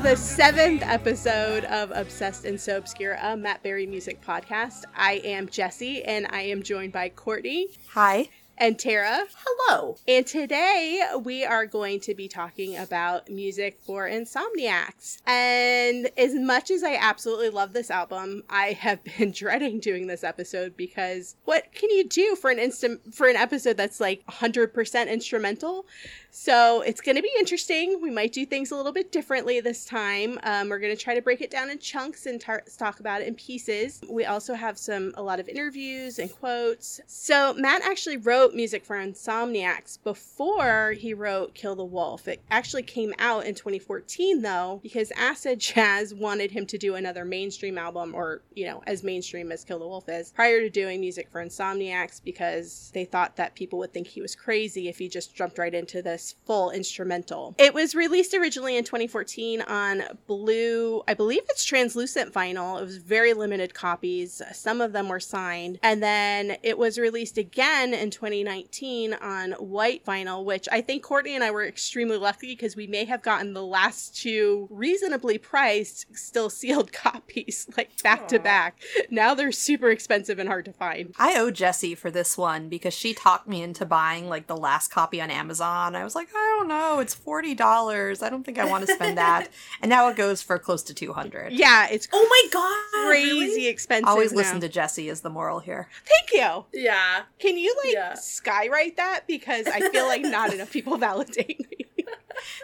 to the seventh episode of Obsessed and So Obscure, a Matt Berry music podcast. I am Jesse, and I am joined by Courtney. Hi and Tara. Hello. And today we are going to be talking about music for insomniacs. And as much as I absolutely love this album, I have been dreading doing this episode because what can you do for an instant for an episode that's like 100% instrumental? So it's going to be interesting. We might do things a little bit differently this time. Um, we're going to try to break it down in chunks and tar- talk about it in pieces. We also have some a lot of interviews and quotes. So Matt actually wrote music for Insomniacs before he wrote Kill the Wolf. It actually came out in 2014 though because Acid Jazz wanted him to do another mainstream album or you know as mainstream as Kill the Wolf is prior to doing music for Insomniacs because they thought that people would think he was crazy if he just jumped right into this this full instrumental. It was released originally in 2014 on blue, I believe it's translucent vinyl. It was very limited copies. Some of them were signed. And then it was released again in 2019 on white vinyl, which I think Courtney and I were extremely lucky because we may have gotten the last two reasonably priced, still sealed copies, like back Aww. to back. Now they're super expensive and hard to find. I owe Jessie for this one because she talked me into buying like the last copy on Amazon. I was like, I don't know, it's forty dollars. I don't think I want to spend that. and now it goes for close to two hundred. Yeah, it's oh my god, crazy really? expensive. Always now. listen to Jesse is the moral here. Thank you. Yeah. Can you like yeah. skywrite that because I feel like not enough people validate me.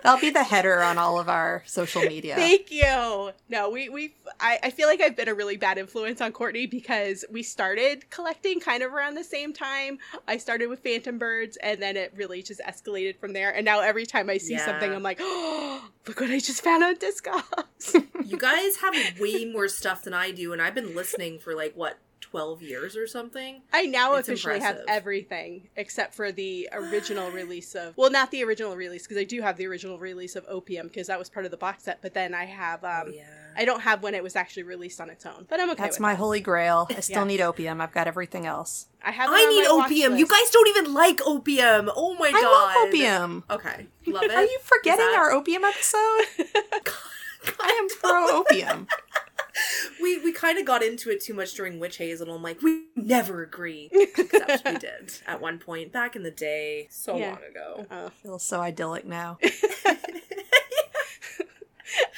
That'll be the header on all of our social media. Thank you. No, we we I, I feel like I've been a really bad influence on Courtney because we started collecting kind of around the same time. I started with Phantom Birds and then it really just escalated from there. And now every time I see yeah. something, I'm like, oh, look what I just found on Discogs. you guys have way more stuff than I do, and I've been listening for like what 12 years or something. I now it's officially impressive. have everything except for the original release of well not the original release because I do have the original release of Opium because that was part of the box set but then I have um oh, yeah. I don't have when it was actually released on its own. But I'm okay That's my that. holy grail. I still yeah. need Opium. I've got everything else. I have I need Opium. You guys don't even like Opium. Oh my I god. I love Opium. Okay. Love it. Are you forgetting that... our Opium episode? I am pro Opium we we kind of got into it too much during Witchazel. I'm like, we never agree. Except we did at one point back in the day, so yeah. long ago. Oh. Feels so idyllic now.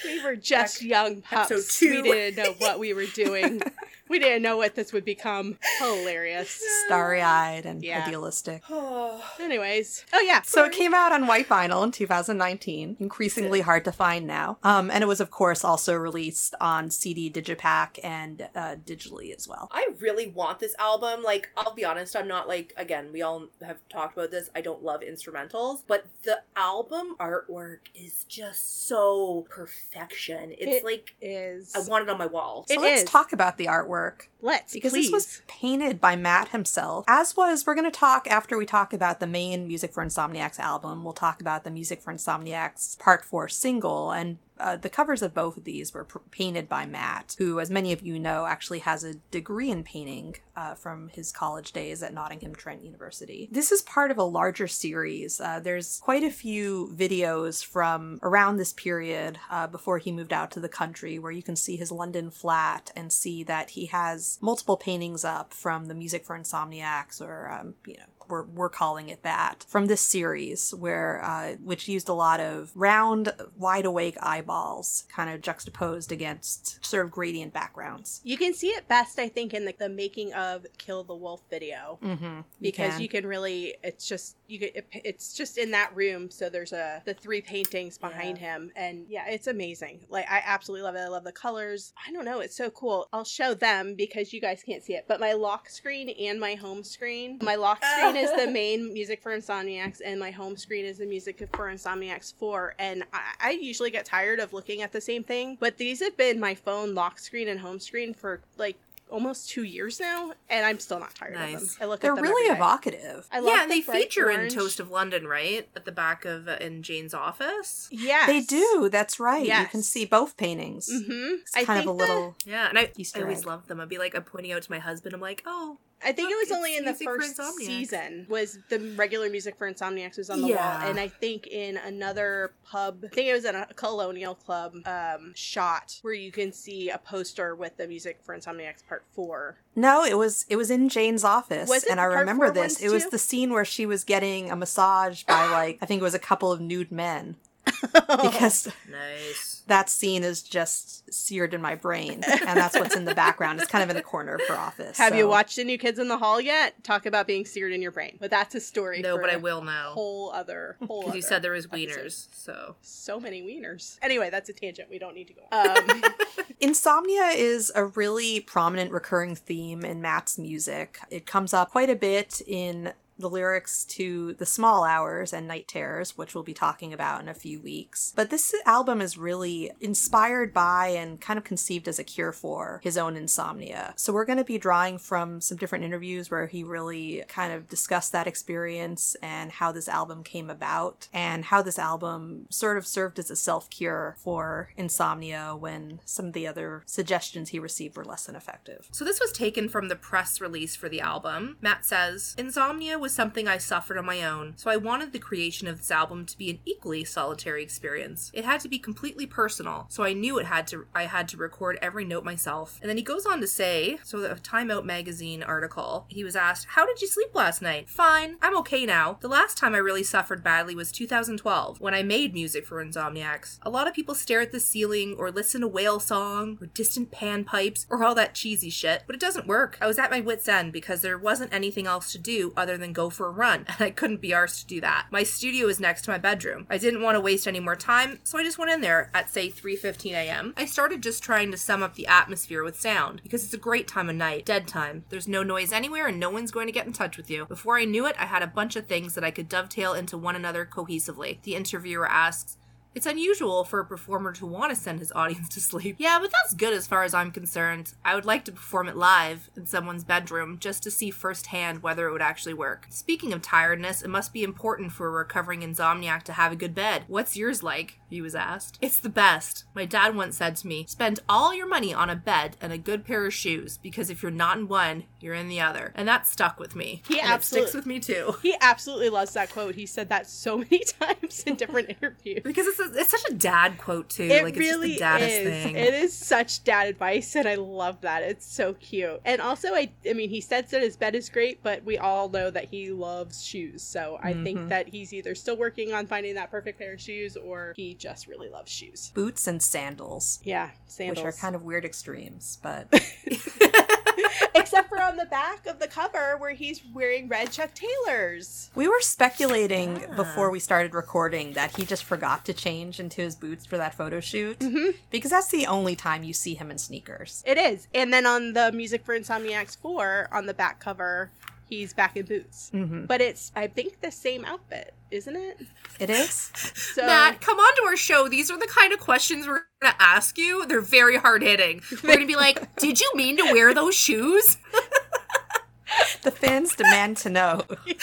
we were just back young pups. We didn't know what we were doing we didn't know what this would become. Hilarious. Starry eyed and yeah. idealistic. Anyways. Oh, yeah. So it came out on white vinyl in 2019. Increasingly hard to find now. Um, and it was, of course, also released on CD, Digipak, and uh, digitally as well. I really want this album. Like, I'll be honest, I'm not like, again, we all have talked about this. I don't love instrumentals, but the album artwork is just so perfection. It's it like, is. I want it on my wall. So it let's is. talk about the artwork work. Let's because please. this was painted by Matt himself. As was, we're going to talk after we talk about the main Music for Insomniacs album. We'll talk about the Music for Insomniacs Part Four single, and uh, the covers of both of these were pr- painted by Matt, who, as many of you know, actually has a degree in painting uh, from his college days at Nottingham Trent University. This is part of a larger series. Uh, there's quite a few videos from around this period uh, before he moved out to the country where you can see his London flat and see that he has multiple paintings up from the Music for Insomniacs or, um, you know, we're, we're calling it that from this series where uh, which used a lot of round wide awake eyeballs kind of juxtaposed against sort of gradient backgrounds you can see it best i think in the, the making of kill the wolf video mm-hmm. because can. you can really it's just you can, it, it's just in that room so there's a the three paintings behind yeah. him and yeah it's amazing like i absolutely love it i love the colors i don't know it's so cool i'll show them because you guys can't see it but my lock screen and my home screen my lock screen is the main music for Insomniacs, and my home screen is the music for Insomniacs 4. And I, I usually get tired of looking at the same thing, but these have been my phone lock screen and home screen for like almost two years now, and I'm still not tired nice. of them. I look They're at them really evocative. I love yeah, the they feature orange. in Toast of London, right? At the back of uh, in Jane's office. Yeah, they do. That's right. Yes. You can see both paintings. Mm-hmm. It's kind of a little yeah. And I, I always love them. I'd be like, I'm pointing out to my husband. I'm like, oh, I think Look, it was only in the first season was the regular music for Insomniacs was on the Yeah. wall, and I think in another pub, I think it was in a colonial club um, shot where you can see a poster with the music for Insomniacs Part Four. No, it was it was in Jane's office, Was it and I remember this. It was too? the scene where she was getting a massage by like I think it was a couple of nude men because Nice. That scene is just seared in my brain, and that's what's in the background. It's kind of in the corner of her office. Have you watched the New Kids in the Hall yet? Talk about being seared in your brain, but that's a story. No, for but I will now. Whole other, whole. Because you said there was episode. wieners, so. So many wieners. Anyway, that's a tangent. We don't need to go. Um, Insomnia is a really prominent recurring theme in Matt's music. It comes up quite a bit in the lyrics to The Small Hours and Night Terrors, which we'll be talking about in a few weeks. But this album is really inspired by and kind of conceived as a cure for his own insomnia. So we're going to be drawing from some different interviews where he really kind of discussed that experience and how this album came about and how this album sort of served as a self cure for insomnia when some of the other suggestions he received were less than effective. So this was taken from the press release for the album. Matt says, Insomnia was something I suffered on my own, so I wanted the creation of this album to be an equally solitary experience. It had to be completely personal, so I knew it had to I had to record every note myself. And then he goes on to say, so the Time Out magazine article, he was asked, How did you sleep last night? Fine, I'm okay now. The last time I really suffered badly was 2012, when I made music for Insomniacs. A lot of people stare at the ceiling or listen to whale song or distant panpipes or all that cheesy shit, but it doesn't work. I was at my wits' end because there wasn't anything else to do other than go for a run, and I couldn't be arsed to do that. My studio is next to my bedroom. I didn't want to waste any more time, so I just went in there at say 3:15 a.m. I started just trying to sum up the atmosphere with sound because it's a great time of night, dead time. There's no noise anywhere and no one's going to get in touch with you. Before I knew it, I had a bunch of things that I could dovetail into one another cohesively. The interviewer asks, it's unusual for a performer to want to send his audience to sleep. Yeah, but that's good as far as I'm concerned. I would like to perform it live in someone's bedroom just to see firsthand whether it would actually work. Speaking of tiredness, it must be important for a recovering insomniac to have a good bed. What's yours like? He was asked. It's the best. My dad once said to me, spend all your money on a bed and a good pair of shoes because if you're not in one, you're in the other. And that stuck with me. He and it sticks with me too. he absolutely loves that quote. He said that so many times in different interviews. Because it's, it's such a dad quote too. It like it's really just the daddest is. thing. It is such dad advice, and I love that. It's so cute. And also, I, I mean, he says that his bed is great, but we all know that he loves shoes. So I think Mhm. that he's either still working on finding that perfect pair of shoes, or he just really loves shoes. Boots and sandals, Yeah, sandals. which are kind of weird extremes, but Except for on the back of the cover where he's wearing red Chuck Taylors. we were speculating Ah. before we started recording that he just forgot to change into his boots for that photo shoot Mhm. because that's the only time you see him in sneakers. It is. And then on the Music for Insomniacs 4, on the back cover, he's back in boots. hmm But it's, I think, the same outfit, isn't it? It is. So Matt, come on to our show. These are the kind of questions we're gonna ask you. They're very hard hitting. We're gonna be like, "Did you mean to wear those shoes?" The fans demand to know. yeah.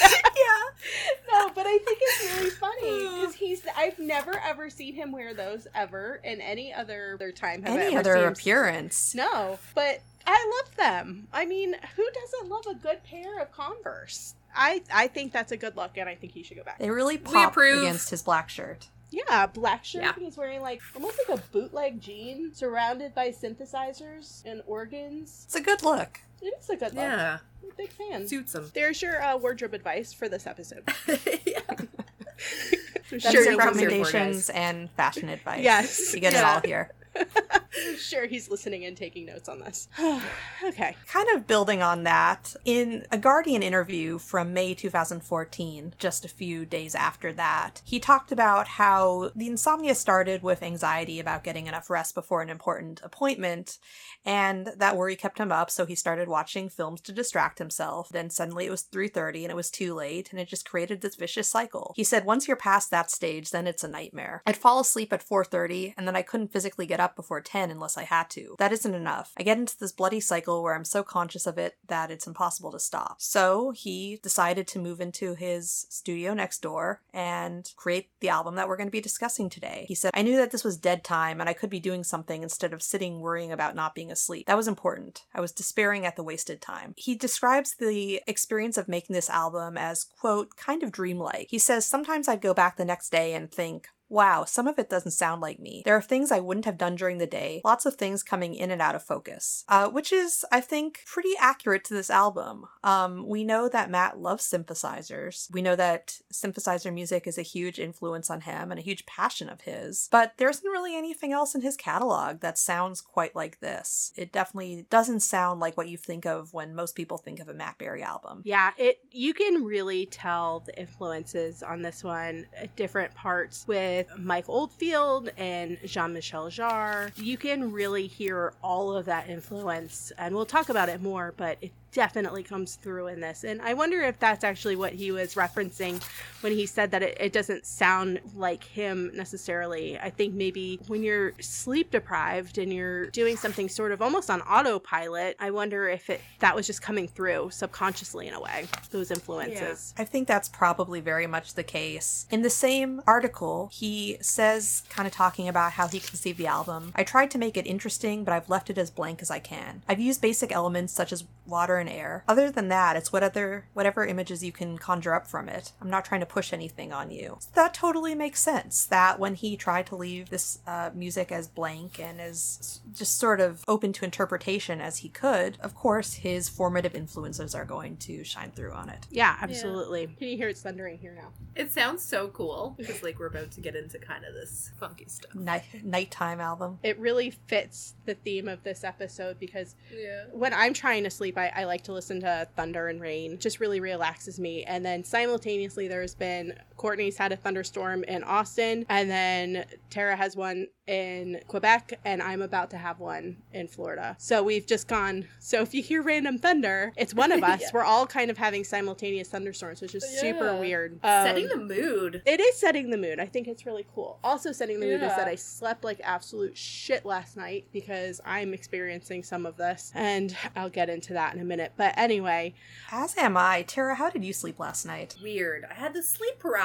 no, but I think it's really funny because he's. I've never ever seen him wear those ever in any other other time. Have Any ever other seen him- appearance. No, but I love them. I mean, who doesn't love a good pair of Converse? I I think that's a good look, and I think he should go back. They really pop approve. against his black shirt. Yeah, black shirt. Yeah. He's wearing like almost like a bootleg jean, surrounded by synthesizers and organs. It's a good look. It is a good look. Yeah. I'm a big fan. Suits him. There's your uh, wardrobe advice for this episode. yeah. I'm That's sure, you'll your he'll come here for, recommendations and fashion advice. Yes. You get Yeah. it all here. Sure he's listening and taking notes on this. okay. Kind of building on that, in a Guardian interview from May 2014, just a few days after that, he talked about how the insomnia started with anxiety about getting enough rest before an important appointment, and that worry kept him up, so he started watching films to distract himself. Then suddenly it was 3:30 and it was too late, and it just created this vicious cycle. He said once you're past that stage, then it's a nightmare. I'd fall asleep at 4:30 and then I couldn't physically get up before 10 unless I had to. That isn't enough. I get into this bloody cycle where I'm so conscious of it that it's impossible to stop. So he decided to move into his studio next door and create the album that we're going to be discussing today. He said, I knew that this was dead time and I could be doing something instead of sitting worrying about not being asleep. That was important. I was despairing at the wasted time. He describes the experience of making this album as, quote, kind of dreamlike. He says, Sometimes I'd go back the next day and think, Wow, some of it doesn't sound like me. There are things I wouldn't have done during the day, lots of things coming in and out of focus, uh, which is, I think, pretty accurate to this album. Um, we know that Matt loves synthesizers. We know that synthesizer music is a huge influence on him and a huge passion of his, but there isn't really anything else in his catalog that sounds quite like this. It definitely doesn't sound like what you think of when most people think of a Matt Berry album. Yeah, it you can really tell the influences on this one at different parts with with Mike Oldfield and Jean Michel Jarre. You can really hear all of that influence, and we'll talk about it more, but it definitely comes through in this. And I wonder if that's actually what he was referencing when he said that it, it, doesn't sound like him necessarily. I think maybe when you're sleep deprived and you're doing something sort of almost on autopilot, I wonder if it that was just coming through subconsciously in a way, those influences. Yeah. I think that's probably very much the case. In the same article, he says, kind of talking about how he conceived the album, I tried to make it interesting, but I've left it as blank as I can. I've used basic elements such as water and air. Other than that, it's what other whatever images you can conjure up from it. I'm not trying to push anything on you. So that totally makes sense. That when he tried to leave this uh, music as blank and as just sort of open to interpretation as he could, of course, his formative influences are going to shine through on it. Yeah, absolutely. Yeah. Can you hear it thundering here now? It sounds so cool because like we're about to get into kind of this funky stuff. Night nighttime album. It really fits the theme of this episode because yeah. when I'm trying to sleep, I, I like like to listen to thunder and rain. It just really relaxes me. And then simultaneously, there's been Courtney's had a thunderstorm in Austin, and then Tara has one in Quebec, and I'm about to have one in Florida. So we've just gone. So if you hear random thunder, it's one of us. yeah. We're all kind of having simultaneous thunderstorms, which is yeah. super weird. Um, setting the mood. It is setting the mood. I think it's really cool. Also, setting the yeah. mood is that I slept like absolute shit last night because I'm experiencing some of this, and I'll get into that in a minute. But anyway, as am I. Tara, how did you sleep last night? Weird. I had the sleep paralysis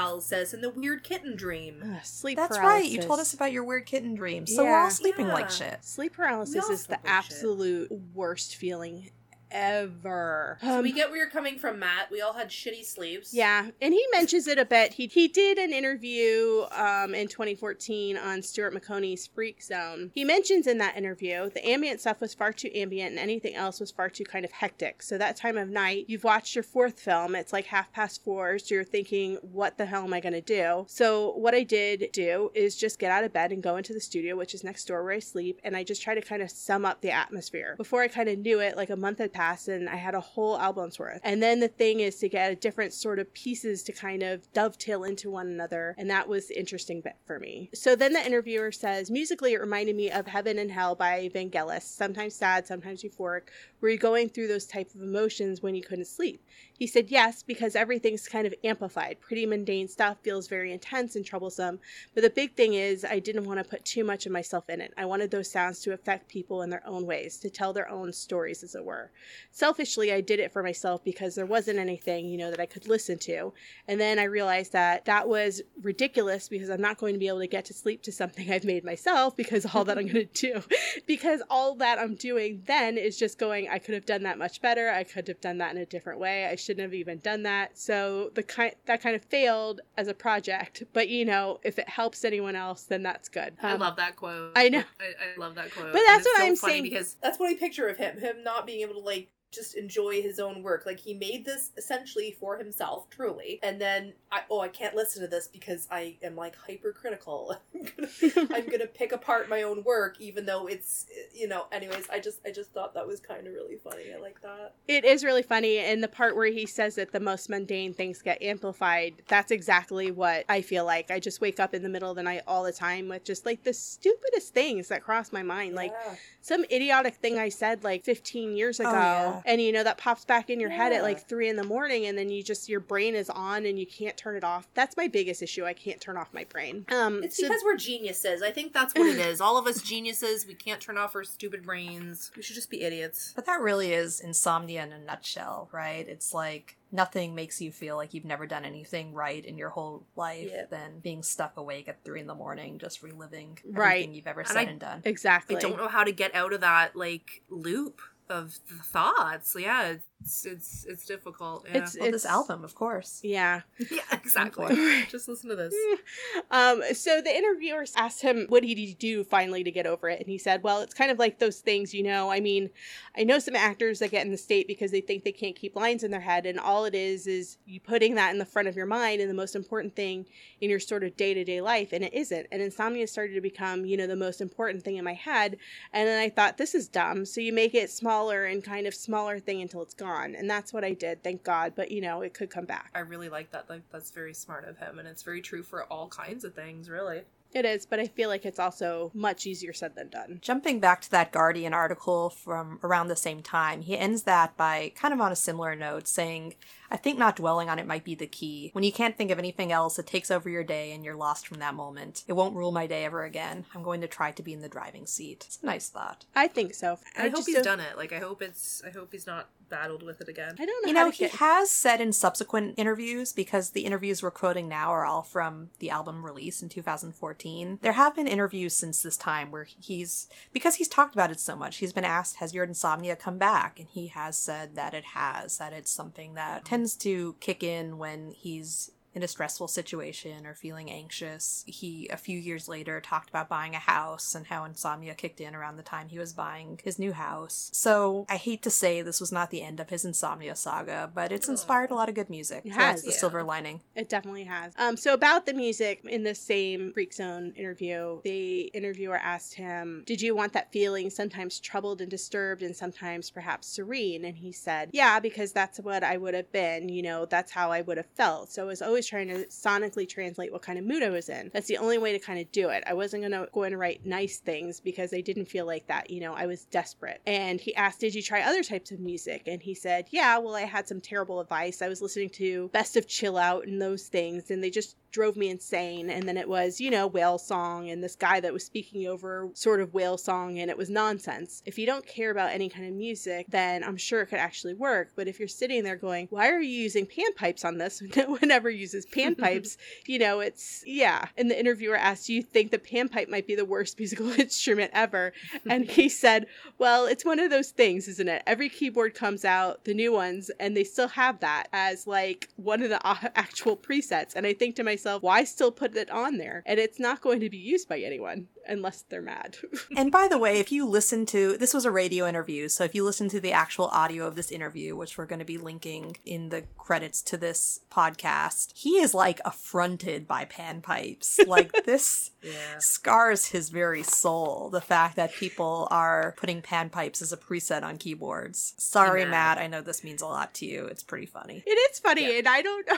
and the weird kitten dream. Ugh, sleep. That's paralysis. right. You told us about your weird kitten dreams. So yeah. we're all sleeping yeah. like shit. Sleep paralysis is the absolute shit. worst feeling ever. So we get where you're coming from, Matt. We all had shitty sleeps. Yeah, and he mentions it a bit. He he did an interview um, in 2014 on Stuart Maconie's Freak Zone. He mentions in that interview the ambient stuff was far too ambient, and anything else was far too kind of hectic. So that time of night, you've watched your fourth film. It's like half past four, so you're thinking, what the hell am I gonna do? So what I did do is just get out of bed and go into the studio, which is next door where I sleep, and I just try to kind of sum up the atmosphere. Before I kind of knew it, like a month had passed and I had a whole album's worth. And then the thing is to get different sort of pieces to kind of dovetail into one another. And that was the interesting bit for me. So then the interviewer says, musically, it reminded me of Heaven and Hell by Vangelis, sometimes sad, sometimes euphoric, where you're going through those type of emotions when you couldn't sleep. He said yes, because everything's kind of amplified. Pretty mundane stuff feels very intense and troublesome. But the big thing is, I didn't want to put too much of myself in it. I wanted those sounds to affect people in their own ways, to tell their own stories, as it were. Selfishly, I did it for myself because there wasn't anything, you know, that I could listen to. And then I realized that that was ridiculous because I'm not going to be able to get to sleep to something I've made myself because all that I'm going to do, because all that I'm doing then is just going, I could have done that much better. I could have done that in a different way. I should shouldn't have even done that. So the kind that kind of failed as a project. But you know, if it helps anyone else, then that's good. Um, I love that quote. I know. I, I love that quote. But that's what so I'm saying because that's what I picture of him. Him not being able to like just enjoy his own work. Like he made this essentially for himself, truly. And then I oh I can't listen to this because I am like hypercritical. I'm gonna, I'm gonna pick apart my own work, even though it's you know. Anyways, I just I just thought that was kind of really funny. I like that. It is really funny, and the part where he says that the most mundane things get amplified. That's exactly what I feel like. I just wake up in the middle of the night all the time with just like the stupidest things that cross my mind, yeah. like some idiotic thing I said like 15 years ago. Oh, yeah Yeah. and you know that pops back in your head at like three in the morning and then you just your brain is on and you can't turn it off that's my biggest issue i can't turn off my brain um It's so- because we're geniuses. I think that's what it is. All of us geniuses, we can't turn off our stupid brains. We should just be idiots. But that really is insomnia in a nutshell, right? It's like nothing makes you feel like you've never done anything right in your whole life Yep. than being stuck awake at three in the morning just reliving Right. everything you've ever And said I- and done. exactly I don't know how to get out of that like loop of the thoughts. Yeah, it's it's it's difficult. Yeah. It's- Well, this album, of course. yeah yeah, exactly. Just listen to this. um, so the interviewers asked him what did he do finally to get over it, and he said, "Well, it's kind of like those things, you know. I mean, I know some actors that get in the state because they think they can't keep lines in their head, and all it is is you putting that in the front of your mind, and the most important thing in your sort of day to day life, and it isn't. And insomnia started to become, you know, the most important thing in my head, and then I thought this is dumb. So you make it smaller and kind of smaller thing until it's gone, and that's what I did. Thank God, but you know, it could come back. I really like that. Like that's very smart of him, and it's very true for all kinds of things, really. It is, but I feel like it's also much easier said than done. Jumping back to that Guardian article from around the same time, he ends that by kind of on a similar note, saying, I think not dwelling on it might be the key. When you can't think of anything else, it takes over your day and you're lost from that moment. It won't rule my day ever again. I'm going to try to be in the driving seat. It's a nice thought. I think so. And I, hope he's don't- done it. Like I hope it's. I hope he's not battled with it again. I don't know. You know, he get- has said in subsequent interviews, because the interviews we're quoting now are all from the album release in 2014. There have been interviews since this time where he's, because he's talked about it so much, he's been asked, Has your insomnia come back? And he has said that it has, that it's something that tends to kick in when he's in a stressful situation or feeling anxious. He, a few years later, talked about buying a house and how insomnia kicked in around the time he was buying his new house. So I hate to say this was not the end of his insomnia saga, but it's inspired a lot of good music. It So has, the yeah. silver lining. It definitely has. Um, so about the music in the same Freak Zone interview, the interviewer asked him, "Did you want that feeling, sometimes troubled and disturbed, and sometimes perhaps serene?" And he said, "Yeah, because that's what I would have been. You know, that's how I would have felt. So it was always trying to sonically translate what kind of mood I was in. That's the only way to kind of do it. I wasn't going to write nice things because I didn't feel like that. You know, I was desperate." And he asked, "Did you try other types of music?" And he said, "Yeah. Well, I had some terrible advice. I was listening to Best of Chill Out and those things, and they just drove me insane. And then it was, you know, whale song and this guy that was speaking over sort of whale song, and it was nonsense. If you don't care about any kind of music, then I'm sure it could actually work. But if you're sitting there going, why are you using panpipes on this? No one ever uses panpipes. you know, it's, yeah. And the interviewer asked, Do you think the panpipe might be the worst musical instrument ever? And he said, Well, it's one of those things, isn't it? Every keyboard comes out, the new ones, and they still have that as like one of the actual presets. And I think to myself, why still put it on there? And it's not going to be used by anyone unless they're mad. And by the way, if you listen to this was a radio interview, so if you listen to the actual audio of this interview, which we're going to be linking in the credits to this podcast, he is like affronted by panpipes. Like this Yeah. scars his very soul. The fact that people are putting panpipes as a preset on keyboards. Sorry, mad. Matt. I know this means a lot to you. It's pretty funny. it is funny, and I don't know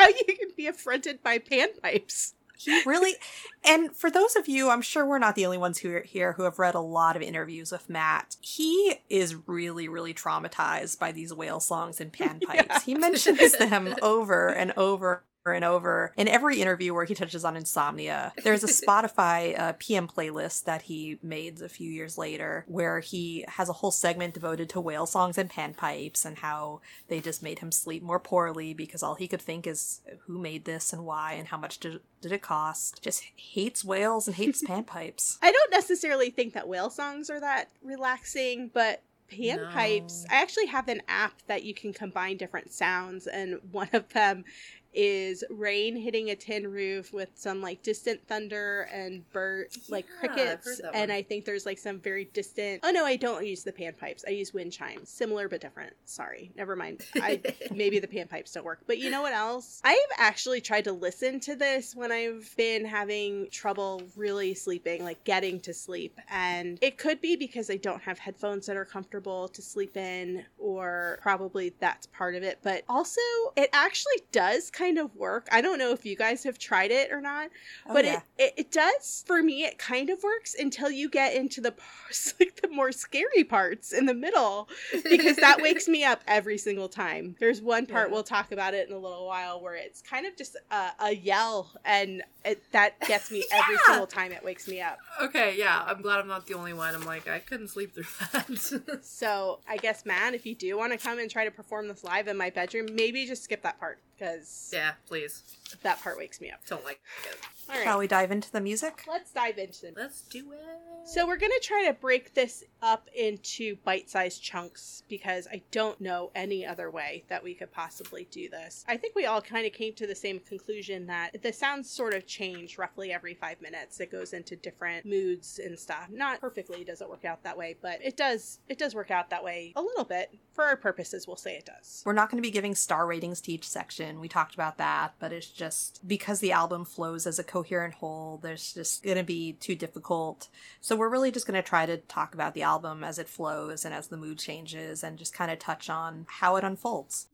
how you can be affronted by panpipes. He really, and for those of you, I'm sure we're not the only ones who are here who have read a lot of interviews with Matt. He is really, really traumatized by these whale songs and panpipes. He mentions them over and over and over in every interview where he touches on insomnia. There's a Spotify uh, PM playlist that he made a few years later where he has a whole segment devoted to whale songs and panpipes and how they just made him sleep more poorly because all he could think is who made this and why and how much did, did it cost. Just hates whales and hates panpipes. I don't necessarily think that whale songs are that relaxing, but panpipes. No. I actually have an app that you can combine different sounds, and one of them is rain hitting a tin roof with some like distant thunder and bird like Yeah, crickets. and i think there's like some very distant oh no i don't use the panpipes i use wind chimes. Similar but different. Sorry. Never mind. I maybe the panpipes don't work. But you know what else? I've actually tried to listen to this when i've been having trouble really sleeping like getting to sleep. And it could be because i don't have headphones that are comfortable to sleep in or probably that's part of it. But also it actually does kind of work. I don't know if you guys have tried it or not, Oh, but yeah. it, it it does for me. It kind of works until you get into the parts like the more scary parts in the middle because that wakes me up every single time. There's one part Yeah. we'll talk about it in a little while where it's kind of just a, a yell, and it, that gets me every single time it wakes me up. Okay, yeah, I'm glad I'm not the only one. I'm like, I couldn't sleep through that. So I guess, Matt, if you do want to come and try to perform this live in my bedroom, maybe just skip that part because yeah, please. that part wakes me up. Don't like it. All right, Shall we dive into the music? let's dive into it. Let's do it. So we're going to try to break this up into bite-sized chunks because I don't know any other way that we could possibly do this. I think we all kind of came to the same conclusion that the sounds sort of change roughly every 5 minutes. It goes into different moods and stuff. Not perfectly does it work out that way, but it does it does work out that way a little bit. For our purposes, we'll say it does. We're not going to be giving star ratings to each section. We talked about that, but it's just because the album flows as a coherent whole, there's just going to be too difficult. So we're really just going to try to talk about the album as it flows and as the mood changes and just kind of touch on how it unfolds.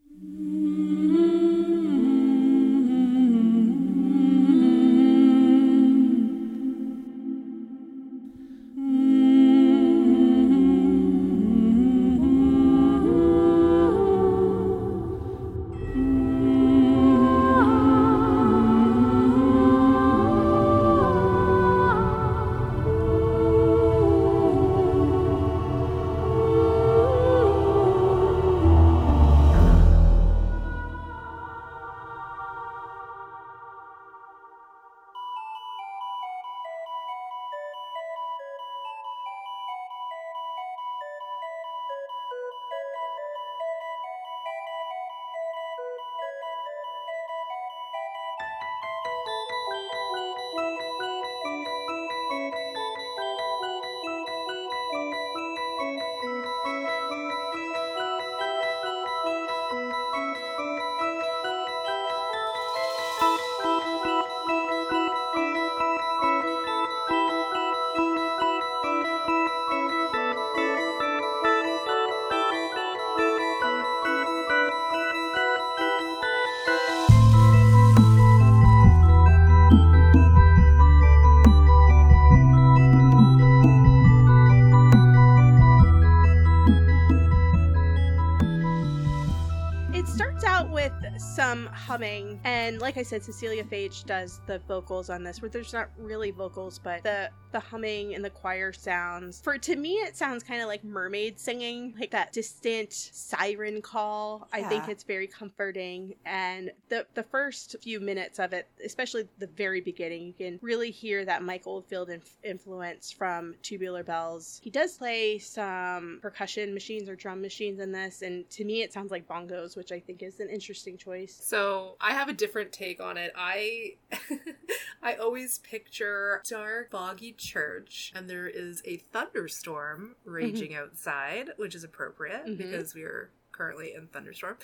Humming, and like I said, Cecilia Fage does the vocals on this, where there's not really vocals, but the the humming and the choir sounds. For to me, it sounds kind of like mermaid singing, like that distant siren call. I think it's very comforting, and the the first few minutes of it, especially the very beginning, you can really hear that Mike Oldfield inf- influence from Tubular Bells. He does play some percussion machines or drum machines in this, and to me, it sounds like bongos, which I think is an interesting choice. So I have a different take on it. I I always picture dark, foggy church, and there is a thunderstorm raging outside, which is appropriate Mhm. because we are currently in thunderstorm.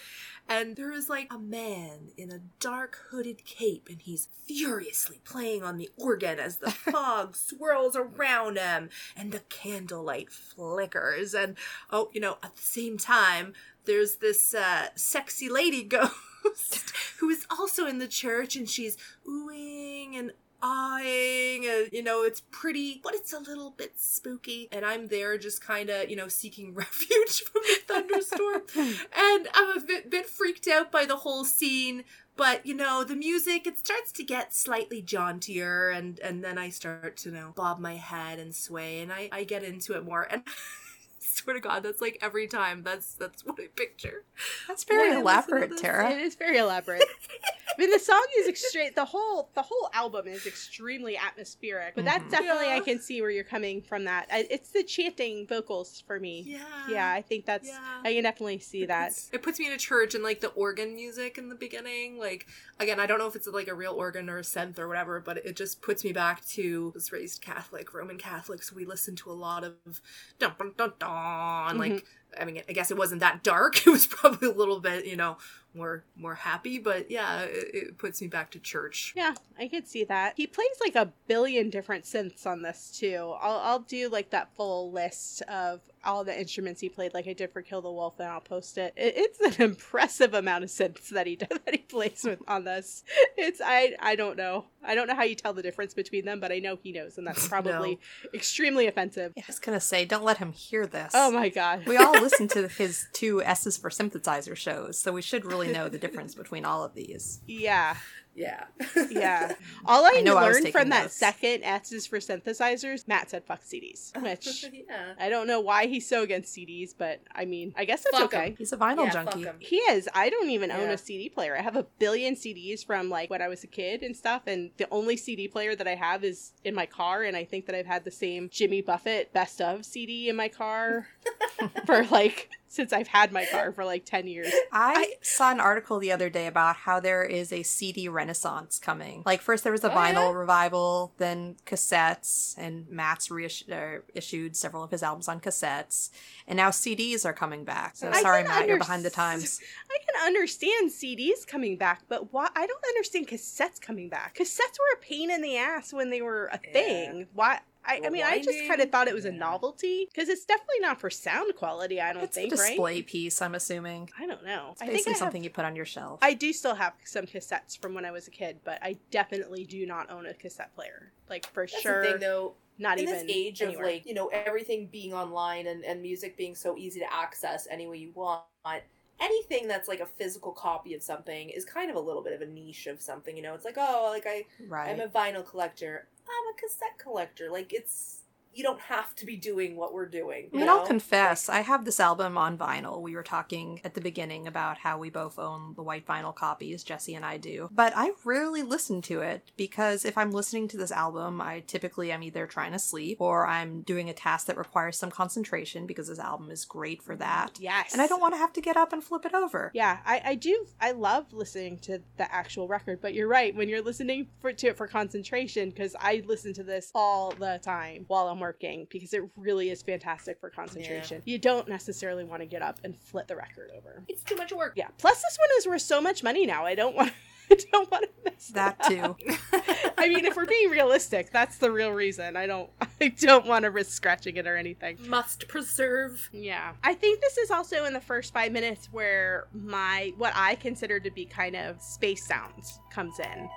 And there is like a man in a dark hooded cape, and he's furiously playing on the organ as the fog swirls around him, and the candlelight flickers. And oh, you know, at the same time, there's this uh, sexy lady ghost who is also in the church and she's oohing and awing and you know it's pretty but it's a little bit spooky. And i'm there just kind of you know seeking refuge from the thunderstorm. And i'm a bit, bit freaked out by the whole scene. But you know the music it starts to get slightly jauntier and and then i start to you know bob my head and sway and i i get into it more. And swear to god that's like every time that's that's what i picture That's very When I listen to elaborate, this, Tara. It is very elaborate. I mean, the song is extreme. The whole the whole album is extremely atmospheric, but that's Mhm. definitely I can see where you're coming from. That I, it's the chanting vocals for me. yeah Yeah, I think that's Yeah. I can definitely see that. It puts me in a church and like the organ music in the beginning. Like again, I don't know if it's like a real organ or a synth or whatever, but it just puts me back to I was raised Catholic, Roman Catholic, so we listened to a lot of dun dun dun dun. Like I mean, I guess it wasn't that dark. It was probably a little bit, you know, more more happy. But yeah, it, it puts me back to church. Yeah, I could see that. He plays like a billion different synths on this too. I'll I'll do like that full list of all the instruments he played, like I did for Kill the Wolf, and I'll post it. it it's an impressive amount of synths that he that he plays with on this. It's I I don't know. I don't know how you tell the difference between them, but I know he knows, and that's probably extremely offensive. Yeah, I was gonna say, don't let him hear this. Oh my god. We all listen to his two S's for synthesizer shows, so we should really know the difference between all of these. Yeah. Yeah. Yeah. All I, I know I learned taking from that notes. second S is for synthesizers, Matt said fuck CDs, which yeah. I don't know why he's so against CDs, but I mean, I guess that's Fuck 'em. okay. He's a vinyl Yeah, fuck junkie. 'em. He is. I don't even own a CD player. I have a billion CDs from like when I was a kid and stuff, and the only CD player that I have is in my car. And I think that I've had the same Jimmy Buffett best of CD in my car for like since I've had my car for like ten years. I, saw an article the other day about how there is a CD renaissance coming. Like first there was a Oh, vinyl yeah? revival, then cassettes, and Matt's reissued uh, several of his albums on cassettes, and now CDs are coming back. So I sorry, can Matt, you're behind the times. I can understand CDs coming back, but why? I don't understand cassettes coming back. Cassettes were a pain in the ass when they were a Yeah. thing. Why? I, I mean, I just kind of thought it was a novelty because it's definitely not for sound quality. I don't It's a display right? piece, I'm assuming. I don't know. It's I think I basically have something you put on your shelf. I do still have some cassettes from when I was a kid, but I definitely do not own a cassette player. Like for That's sure, the thing, though. not in even this age anywhere. of like you know everything being online and, and music being so easy to access any way you want anything that's like a physical copy of something is kind of a little bit of a niche of something you know? It's like oh like i right. i'm a vinyl collector. I'm a cassette collector. Like it's you don't have to be doing what we're doing I you mean, I'll know? confess, I have this album on vinyl. We were talking at the beginning about how we both own the white vinyl copies, Jesse and I do. But I rarely listen to it because if I'm listening to this album, I typically am either trying to sleep or I'm doing a task that requires some concentration because this album is great for that. yes, And I don't want to have to get up and flip it over. Yeah, I, I do. I love listening to the actual record, but you're right. When you're listening for, to it for concentration, because I listen to this all the time while I'm working, because it really is fantastic for concentration. You don't necessarily want to get up and flip the record over. it's too much work Yeah. Plus, this one is worth so much money now. I don't want. I don't want to miss That too. I mean, if we're being realistic, that's the real reason. I don't. I don't want to risk scratching it or anything. Must preserve. Yeah. I think this is also in the first five minutes where my, what I consider to be kind of space sounds comes in.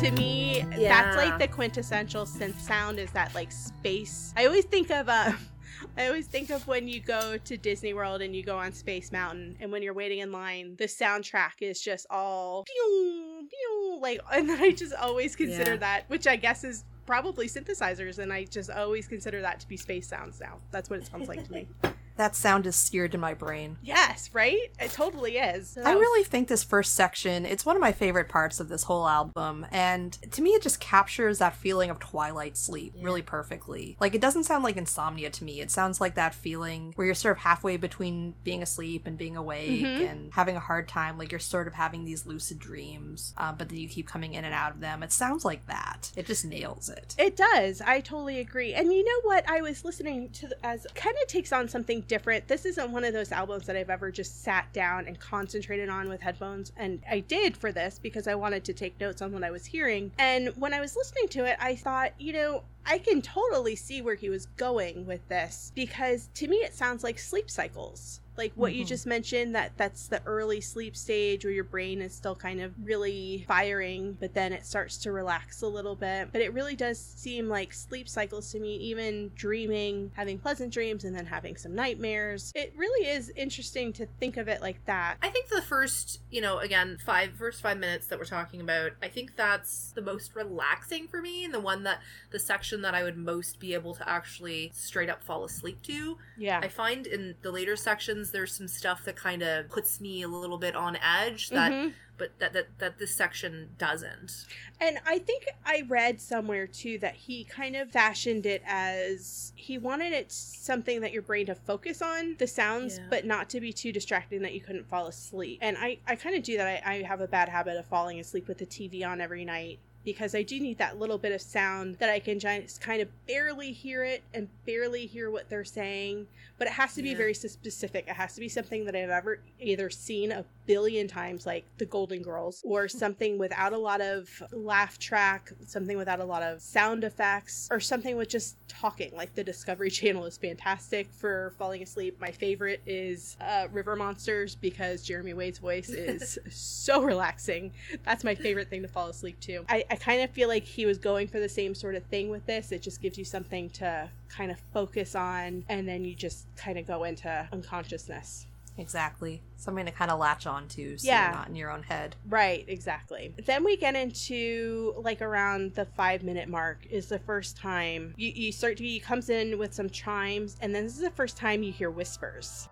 To me, that's like the quintessential synth sound is that like space. I always think of, uh, I always think of when you go to Disney World and you go on Space Mountain, and when you're waiting in line, the soundtrack is just all pew, pew, like, and I just always consider Yeah. that, which I guess is probably synthesizers, and I just always consider that to be space sounds now. That's what it sounds like to me. That sound is seared in my brain. Yes, right? It totally is. So I was- really think this first section, it's one of my favorite parts of this whole album. And to me, it just captures that feeling of twilight sleep really perfectly. Like, it doesn't sound like insomnia to me. It sounds like that feeling where you're sort of halfway between being asleep and being awake Mhm. and having a hard time. Like, you're sort of having these lucid dreams, uh, but then you keep coming in and out of them. It sounds like that. It just nails it. It does. I totally agree. And you know what? I was listening to the- as kind of takes on something different. This isn't one of those albums that I've ever just sat down and concentrated on with headphones. And I did for this because I wanted to take notes on what I was hearing. And when I was listening to it, I thought, you know, I can totally see where he was going with this because to me it sounds like sleep cycles. Like what you Mhm. just mentioned that that's the early sleep stage where your brain is still kind of really firing but then it starts to relax a little bit. But it really does seem like sleep cycles to me even dreaming, having pleasant dreams and then having some nightmares. It really is interesting to think of it like that. I think the first, you know, again, five first five minutes that we're talking about, I think that's the most relaxing for me and the one that the section that I would most be able to actually straight up fall asleep to. Yeah. I find in the later sections there's some stuff that kind of puts me a little bit on edge that Mhm. but that, that that this section doesn't. And I think I read somewhere too that he kind of fashioned it as he wanted it something that your brain to focus on the sounds, Yeah. but not to be too distracting that you couldn't fall asleep. And I, I kind of do that. I, I have a bad habit of falling asleep with the TV on every night. Because I do need that little bit of sound that I can just kind of barely hear it and barely hear what they're saying. But it has to be Yeah. very specific. It has to be something that I've ever either seen a billion times, like The Golden Girls, or something without a lot of laugh track, something without a lot of sound effects, or something with just talking. Like the Discovery Channel is fantastic for falling asleep. My favorite is uh, River Monsters because Jeremy Wade's voice is so relaxing. That's my favorite thing to fall asleep to. I, I kind of feel like he was going for the same sort of thing with this. It just gives you something to kind of focus on, and then you just kind of go into unconsciousness. Exactly. Something to kind of latch on to so Yeah. you're not in your own head. Right, exactly. Then we get into like around the five minute mark is the first time you, you start to he comes in with some chimes and then this is the first time you hear whispers.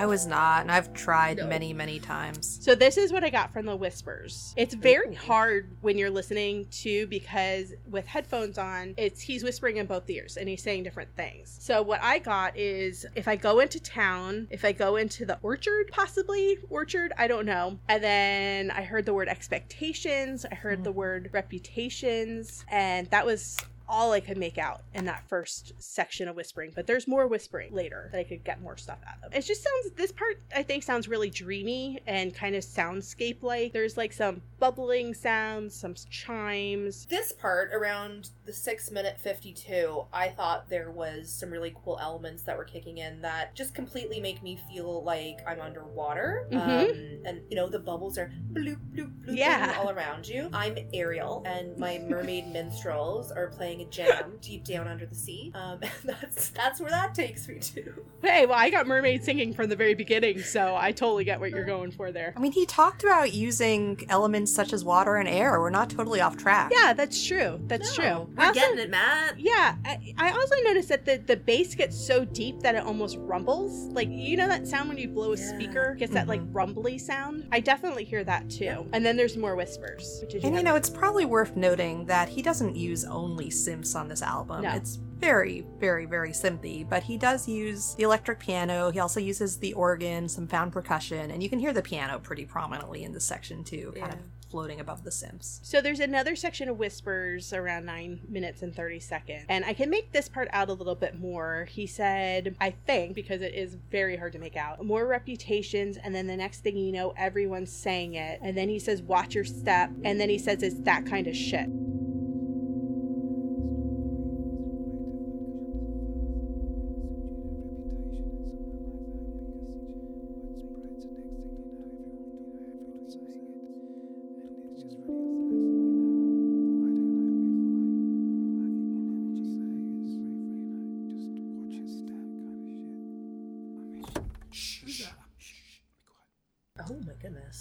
I was not, and I've tried No. many, many times. So this is what I got from the whispers. It's mm-hmm. very hard when you're listening to because with headphones on, it's he's whispering in both ears and he's saying different things. So what I got is if I go into town, if I go into the orchard, possibly orchard, I don't know. And then I heard the word expectations, I heard the mm-hmm. word reputations, and that was all I could make out in that first section of whispering, but there's more whispering later that I could get more stuff out of. It just sounds, this part I think sounds really dreamy and kind of soundscape like. There's like some bubbling sounds, some chimes. This part around the six minute 52, I thought there was some really cool elements that were kicking in that just completely make me feel like I'm underwater. Mhm. Um, and, you know, the bubbles are bloop, bloop, bloop Yeah. all around you. I'm Ariel, and my mermaid minstrels are playing a jam deep down under the sea. Um, and that's, that's where that takes me to. Hey, well, I got mermaid singing from the very beginning, so I totally get what you're going for there. I mean, he talked about using elements such as water and air. We're not totally off track. Yeah, that's true. That's No, true. We're also- getting it, Matt. Yeah, I, I also noticed that the, the bass gets so deep that it almost rumbles. Like, you know that sound when you blow a Yeah. speaker? Gets that, like, rumbly sound? I definitely hear that, too. And then there's more whispers. Did And you know, it's probably worth noting that he doesn't use only synths on this album. No. It's very, very, very synthy, but he does use the electric piano. He also uses the organ, some found percussion, and you can hear the piano pretty prominently in this section too, kind of Yeah. Floating above the synths. So there's another section of whispers around 9 minutes and 30 seconds. And I can make this part out a little bit more. He said, I think, because it is very hard to make out, more reputations. And then the next thing you know, everyone's saying it. And then he says, watch your step. And then he says, it's that kind of shit.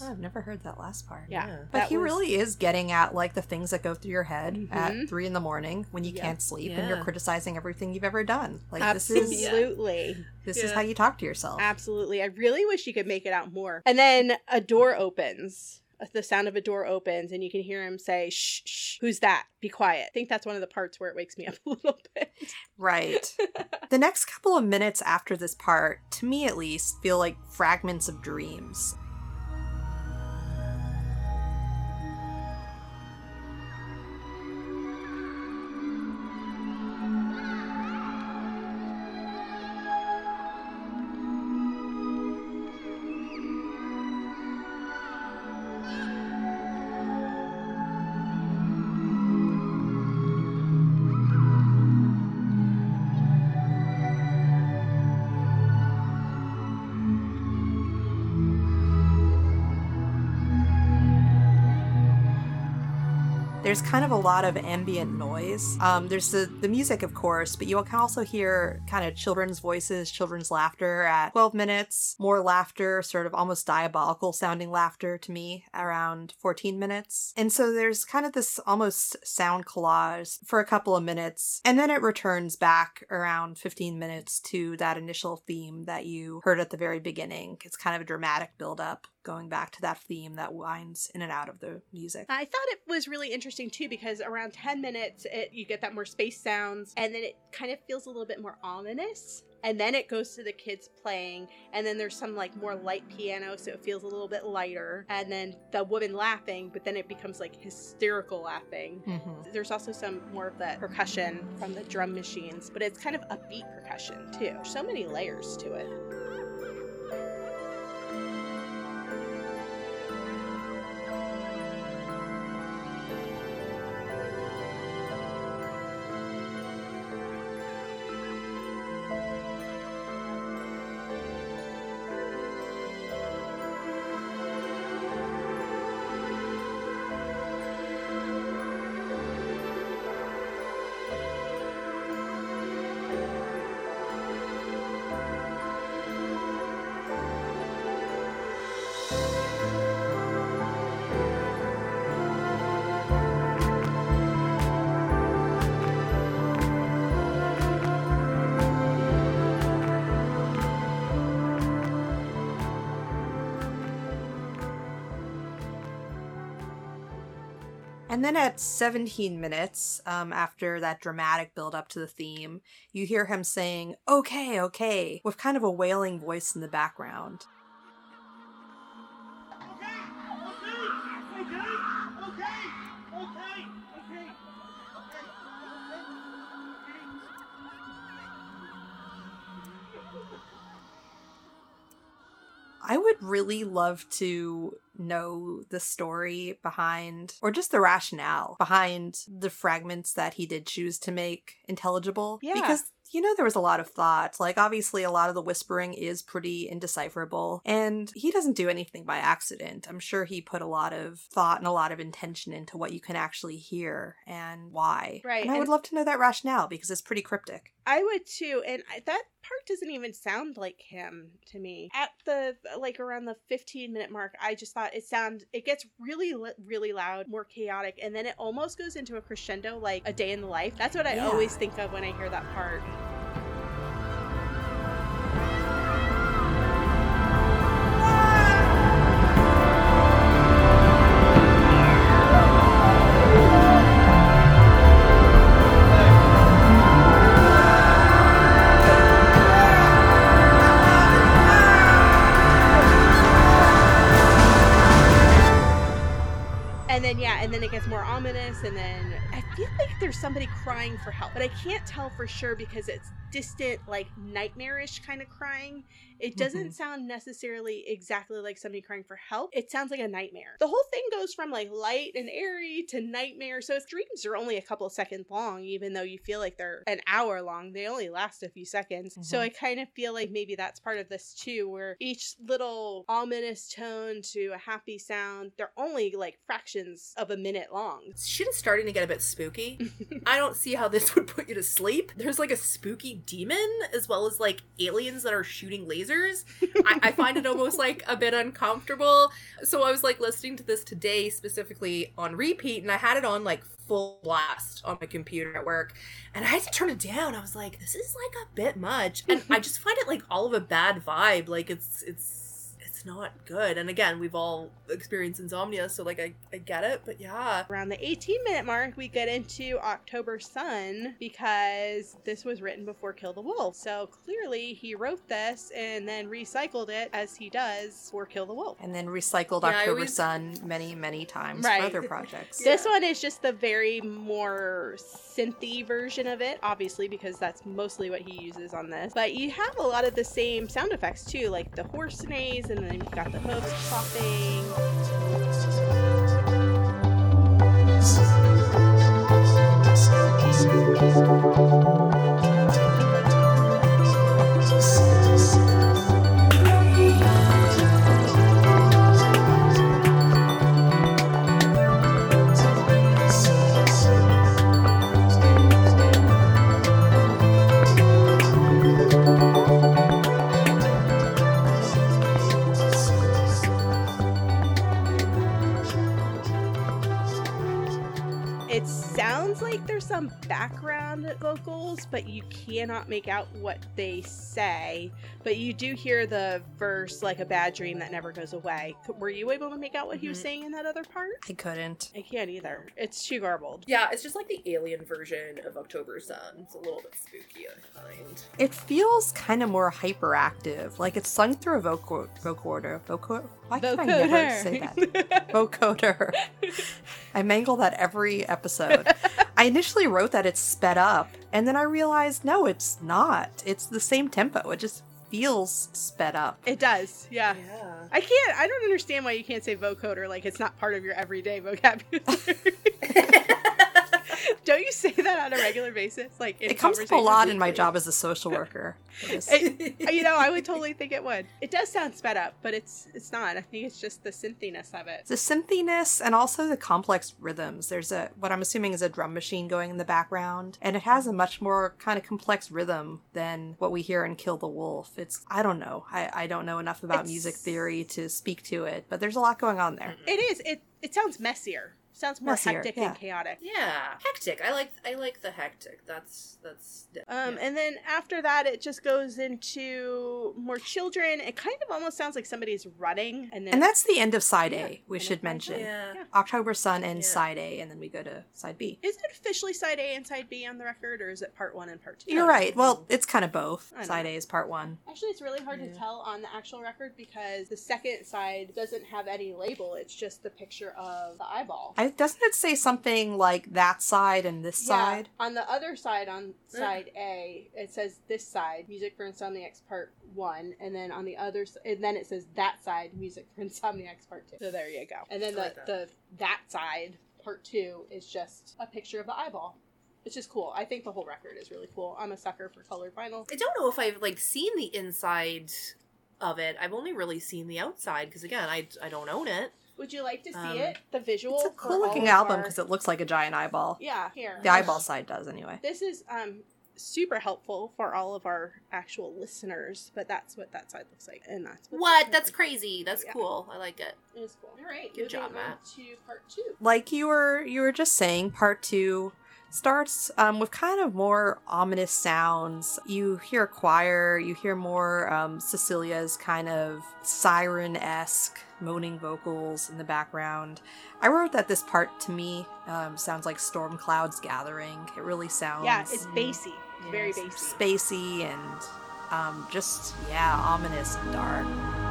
Oh, I've never heard that last part. Yeah. Yeah. But that he was- really is getting at like the things that go through your head Mhm. at three in the morning when you Yeah. can't sleep and you're criticizing everything you've ever done. Like this is Absolutely. this is how you talk to yourself. Absolutely. I really wish you could make it out more. And then a door opens. The sound of a door opens, and you can hear him say, shh, shh, who's that? Be quiet. I think that's one of the parts where it wakes me up a little bit. Right. the next couple of minutes after this part, to me at least, feel like fragments of dreams. There's kind of a lot of ambient noise. Um, there's the, the music, of course, but you can also hear kind of children's voices, children's laughter at 12 minutes, more laughter, sort of almost diabolical sounding laughter to me around 14 minutes. And so there's kind of this almost sound collage for a couple of minutes, and then it returns back around 15 minutes to that initial theme that you heard at the very beginning. It's kind of a dramatic build up going back to that theme that winds in and out of the music. I thought it was really interesting too because around 10 minutes it, you get that more space sounds and then it kind of feels a little bit more ominous and then it goes to the kids playing and then there's some like more light piano so it feels a little bit lighter and then the woman laughing but then it becomes like hysterical laughing Mhm. there's also some more of that percussion from the drum machines but it's kind of upbeat percussion too so many layers to it And then at 17 minutes, um, after that dramatic build up to the theme, you hear him saying, okay, okay, with kind of a wailing voice in the background. I would really love to know the story behind, or just the rationale behind the fragments that he did choose to make intelligible. Yeah. Because you know there was a lot of thought like obviously a lot of the whispering is pretty indecipherable and he doesn't do anything by accident i'm sure he put a lot of thought and a lot of intention into what you can actually hear and why Right, and i and- would love to know that rationale because it's pretty cryptic I would too, and I, that part doesn't even sound like him to me. At the like around the 15 minute mark, I just thought it sound it gets really really loud, more chaotic, and then it almost goes into a crescendo like a day in the life. That's what I Yeah. always think of when I hear that part. And then there's somebody crying for help, but I can't tell for sure because it's distant, like nightmarish kind of crying. It doesn't Mhm. sound necessarily exactly like somebody crying for help. It sounds like a nightmare. The whole thing goes from like light and airy to nightmare. So its dreams are only a couple of seconds long, even though you feel like they're an hour long. They only last a few seconds. So Mhm. I kind of feel like maybe that's part of this too, where each little ominous tone to a happy sound, they're only like fractions of a minute long. Shit is starting to get a bit spooky. I don't see how this would put you to sleep. There's like a spooky demon as well as like aliens that are shooting lasers. I, I find it almost like a bit uncomfortable. So I was like listening to this today specifically on repeat and I had it on like full blast on my computer at work and I had to turn it down. I was like, this is like a bit much. And I just find it like all of a bad vibe. Like it's it's it's not good. And again, we've all experienced insomnia, so like I, I get it, but yeah. Around the 18 minute mark, we get into October Sun because this was written before Kill the Wolf. So clearly he wrote this and then recycled it as he does for Kill the Wolf. and then recycled Yeah, october always- sun many many times Right. for other projects This one is just the very more synthy version of it, obviously, because that's mostly what he uses on this. But you have a lot of the same sound effects too, like the horse neighs, and then you've got the hooves chopping. Some background vocals, but you cannot make out what they say. But you do hear the verse like a bad dream that never goes away. Were you able to make out what he was Mhm. saying in that other part? I couldn't. I can't either. It's too garbled. Yeah, it's just like the alien version of October Sun. It's a little bit spooky, I find. It feels kind of more hyperactive, like it's sung through a voco- vocoder. Voco- Why can I never say that? Vocoder. I mangle that every episode. I initially wrote that it's sped up, and then I realized no, it's not. It's the same tempo. It just feels sped up. It does, yeah. Yeah. I can't. I don't understand why you can't say vocoder like it's not part of your everyday vocabulary. don't you say that on a regular basis? Like in It comes up a lot in my job as a social worker. It- you know, I would totally think it would. It does sound sped up, but it's it's not. I think it's just the synthiness of it. the synthiness and also the complex rhythms. There's a what I'm assuming is a drum machine going in the background, and it has a much more kind of complex rhythm than what we hear in Kill the Wolf. It's I don't know. I, I don't know enough about It's- music theory to speak to it, but there's a lot going on there. It is. It it sounds messier. Sounds more Messier, hectic yeah. and chaotic. Yeah, hectic. I like I like the hectic. That's that's. Um, yeah. and then after that, it just goes into more children. It kind of almost sounds like somebody's running, and then And that's the end of side Yeah, A, we and should mention. yeah. Yeah. October Sun and Yeah. side A, and then we go to side B. is it officially side A and side B on the record, or is it part one and part 2 You're right. Well, it's kind of both. Side A is part one. Actually, it's really hard Yeah. to tell on the actual record because the second side doesn't have any label. It's just the picture of the eyeball. I, doesn't it say something like that side and this side? On the other side, on mm. side A, it says this side, Music for Insomniacs Part 1. And then on the other s- and then it says that side, Music for Insomniacs Part 2. So there you go. And then the, like that. the that side, Part 2, is just a picture of the eyeball. It's just cool. I think the whole record is really cool. I'm a sucker for colored vinyl. I don't know if I've like seen the inside of it. I've only really seen the outside because again, I I don't own it. Would you like to see Um, it? The visual? It's a cool looking all of album our- because it looks like a giant eyeball. Yeah, here. The eyeball side does, anyway. This is um super helpful for all of our actual listeners, but that's what that side looks like, and that's what What? That's side crazy. That's Yeah. cool. I like it. It is cool. All right, Good job, Matt. To part two. Like you were you were just saying, part two starts um, with kind of more ominous sounds. You hear a choir, you hear more um, Cecilia's kind of siren esque moaning vocals in the background. I wrote that this part to me um, sounds like storm clouds gathering. It really sounds Yeah, it's bassy. It's very bassy. spacey and um, just yeah, ominous and dark.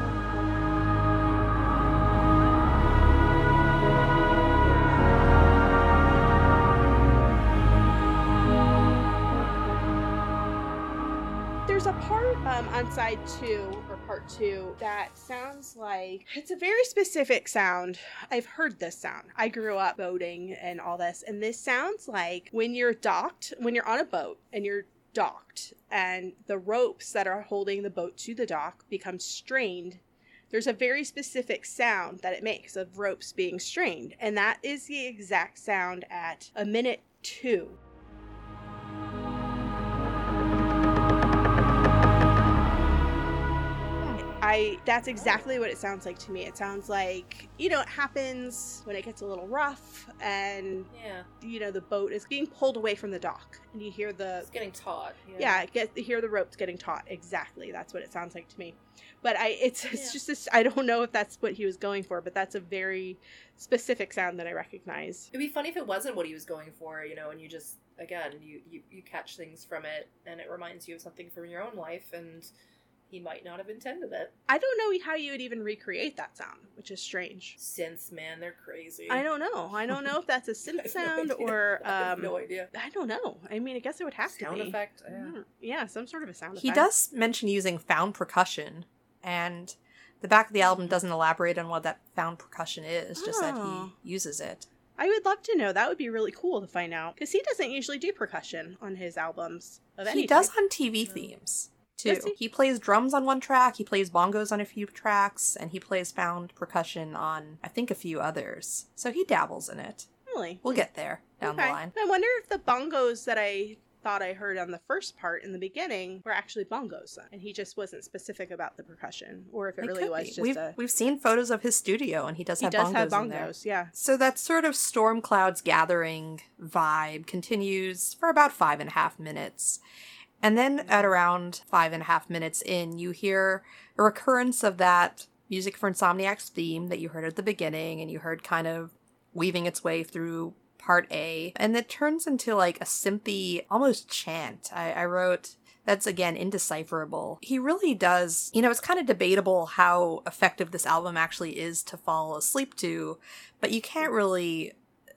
Um, on side two or part two that sounds like it's a very specific sound. I've heard this sound. I grew up boating and all this, and this sounds like when you're docked, when you're on a boat and you're docked, and the ropes that are holding the boat to the dock become strained. There's a very specific sound that it makes of ropes being strained, and that is the exact sound at a minute two. I that's exactly what it sounds like to me. It sounds like, you know, it happens when it gets a little rough and Yeah, you know the boat is being pulled away from the dock and you hear the it's getting taut. yeah, get you hear the ropes getting taut. Exactly. That's what it sounds like to me. But I it's it's Yeah. just this I don't know if that's what he was going for, but that's a very specific sound that I recognize. It'd be funny if it wasn't what he was going for, you know, and you just again you you you catch things from it, and it reminds you of something from your own life, and he might not have intended it. I don't know how you would even recreate that sound, which is strange. Synths, man, they're crazy. I don't know. I don't know if that's a synth have no sound idea. or I have um no idea. I don't know. I mean, I guess it would have Sound to be. Sound effect. Yeah. Mm, Yeah, some sort of a sound effect. He effect. does mention using found percussion, and the back of the album doesn't elaborate on what that found percussion is, just that he uses it. I would love to know. That would be really cool to find out because he doesn't usually do percussion on his albums of any He does type. on TV themes too. He? He plays drums on one track, he plays bongos on a few tracks, and he plays found percussion on I think a few others. So he dabbles in it. Really? We'll get there down Okay. the line. I wonder if the bongos that I thought I heard on the first part in the beginning were actually bongos, and he just wasn't specific about the percussion, or if it It really was just we've, a. we've seen photos of his studio, and he does He have does bongos, have in there. bongos, yeah. So that sort of storm clouds gathering vibe continues for about five and a half minutes. And then at around five and a half minutes in, you hear a recurrence of that Music for Insomniac's theme that you heard at the beginning and you heard kind of weaving its way through part A. And it turns into like a synthy, almost chant. I, I wrote that's again indecipherable. He really does, you know, it's kind of debatable how effective this album actually is to fall asleep to, but you can't really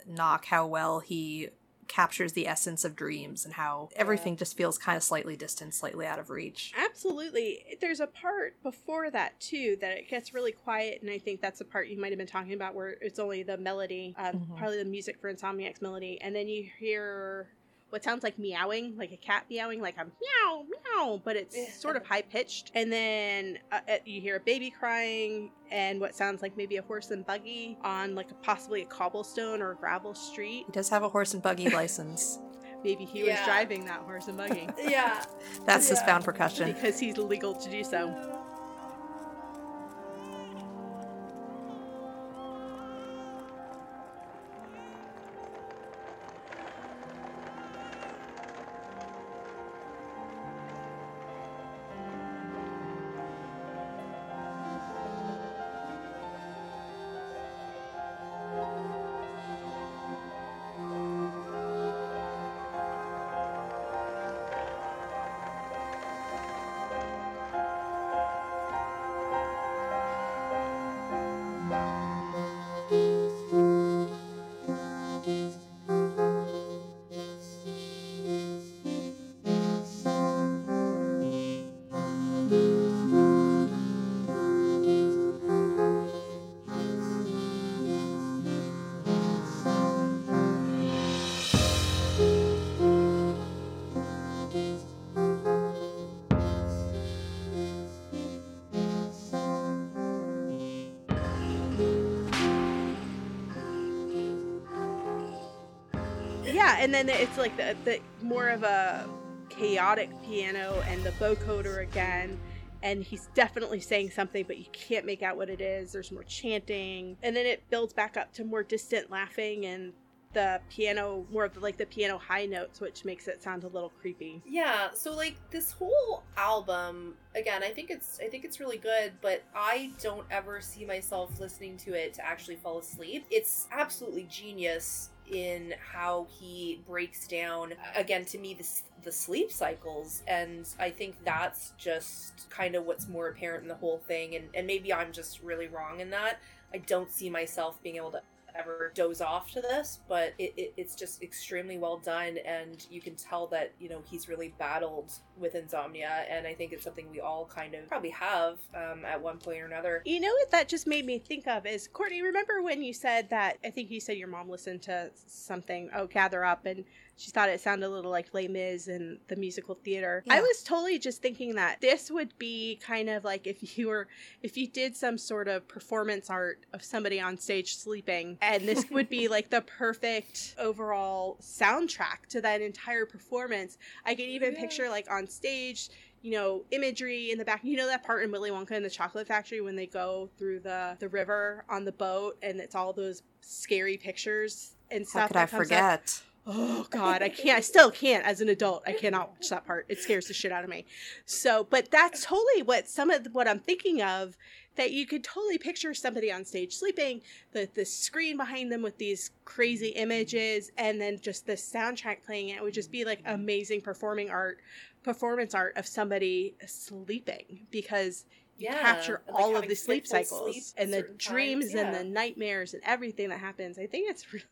knock how well he captures the essence of dreams and how everything just feels kind of slightly distant, slightly out of reach. Absolutely. There's a part before that too that it gets really quiet, and I think that's the part you might have been talking about where it's only the melody, uh, Mhm. probably the music for Insomniac's melody, and then you hear what sounds like meowing, like a cat meowing, like a meow meow, but it's sort of high pitched, and then uh, uh, you hear a baby crying and what sounds like maybe a horse and buggy on like a, possibly a cobblestone or a gravel street. He does have a horse and buggy license. Maybe he was driving that horse and buggy yeah. That's his Yeah. found percussion. because he's legal to do so. And then it's like the, the more of a chaotic piano and the vocoder again. And he's definitely saying something, but you can't make out what it is. There's more chanting. And then it builds back up to more distant laughing and the piano, more of like the piano high notes, which makes it sound a little creepy. Yeah, so like this whole album, again, I think it's I think it's really good, but I don't ever see myself listening to it to actually fall asleep. It's absolutely genius in how he breaks down again to me the the sleep cycles. And I think that's just kind of what's more apparent in the whole thing. And and maybe I'm just really wrong in that. I don't see myself being able to ever doze off to this, but it, it, it's just extremely well done, and you can tell that you know he's really battled with insomnia, and I think it's something we all kind of probably have um, at one point or another. You know what that just made me think of is Courtney. Remember when you said that? I think you said your mom listened to something. Oh, gather up, and she thought it sounded a little like Les Mis and the musical theater. I was totally just thinking that this would be kind of like if you were if you did some sort of performance art of somebody on stage sleeping, and this would be like the perfect overall soundtrack to that entire performance. I could even Yeah. picture like on stage you know, imagery in the back. You know that part in Willy Wonka and the Chocolate Factory when they go through the the river on the boat and it's all those scary pictures and stuff. How could I comes up? forget? Oh God, I can't. I still can't. As an adult, I cannot watch that part. It scares the shit out of me. So, but that's totally what some of what I'm thinking of. That you could totally picture somebody on stage sleeping, the the screen behind them with these crazy images, and then just the soundtrack playing. It would just be like amazing performing art, performance art of somebody sleeping because you Yeah, capture and, like, all of the sleep cycles sleep and the times, dreams and the nightmares and everything that happens. I think it's really.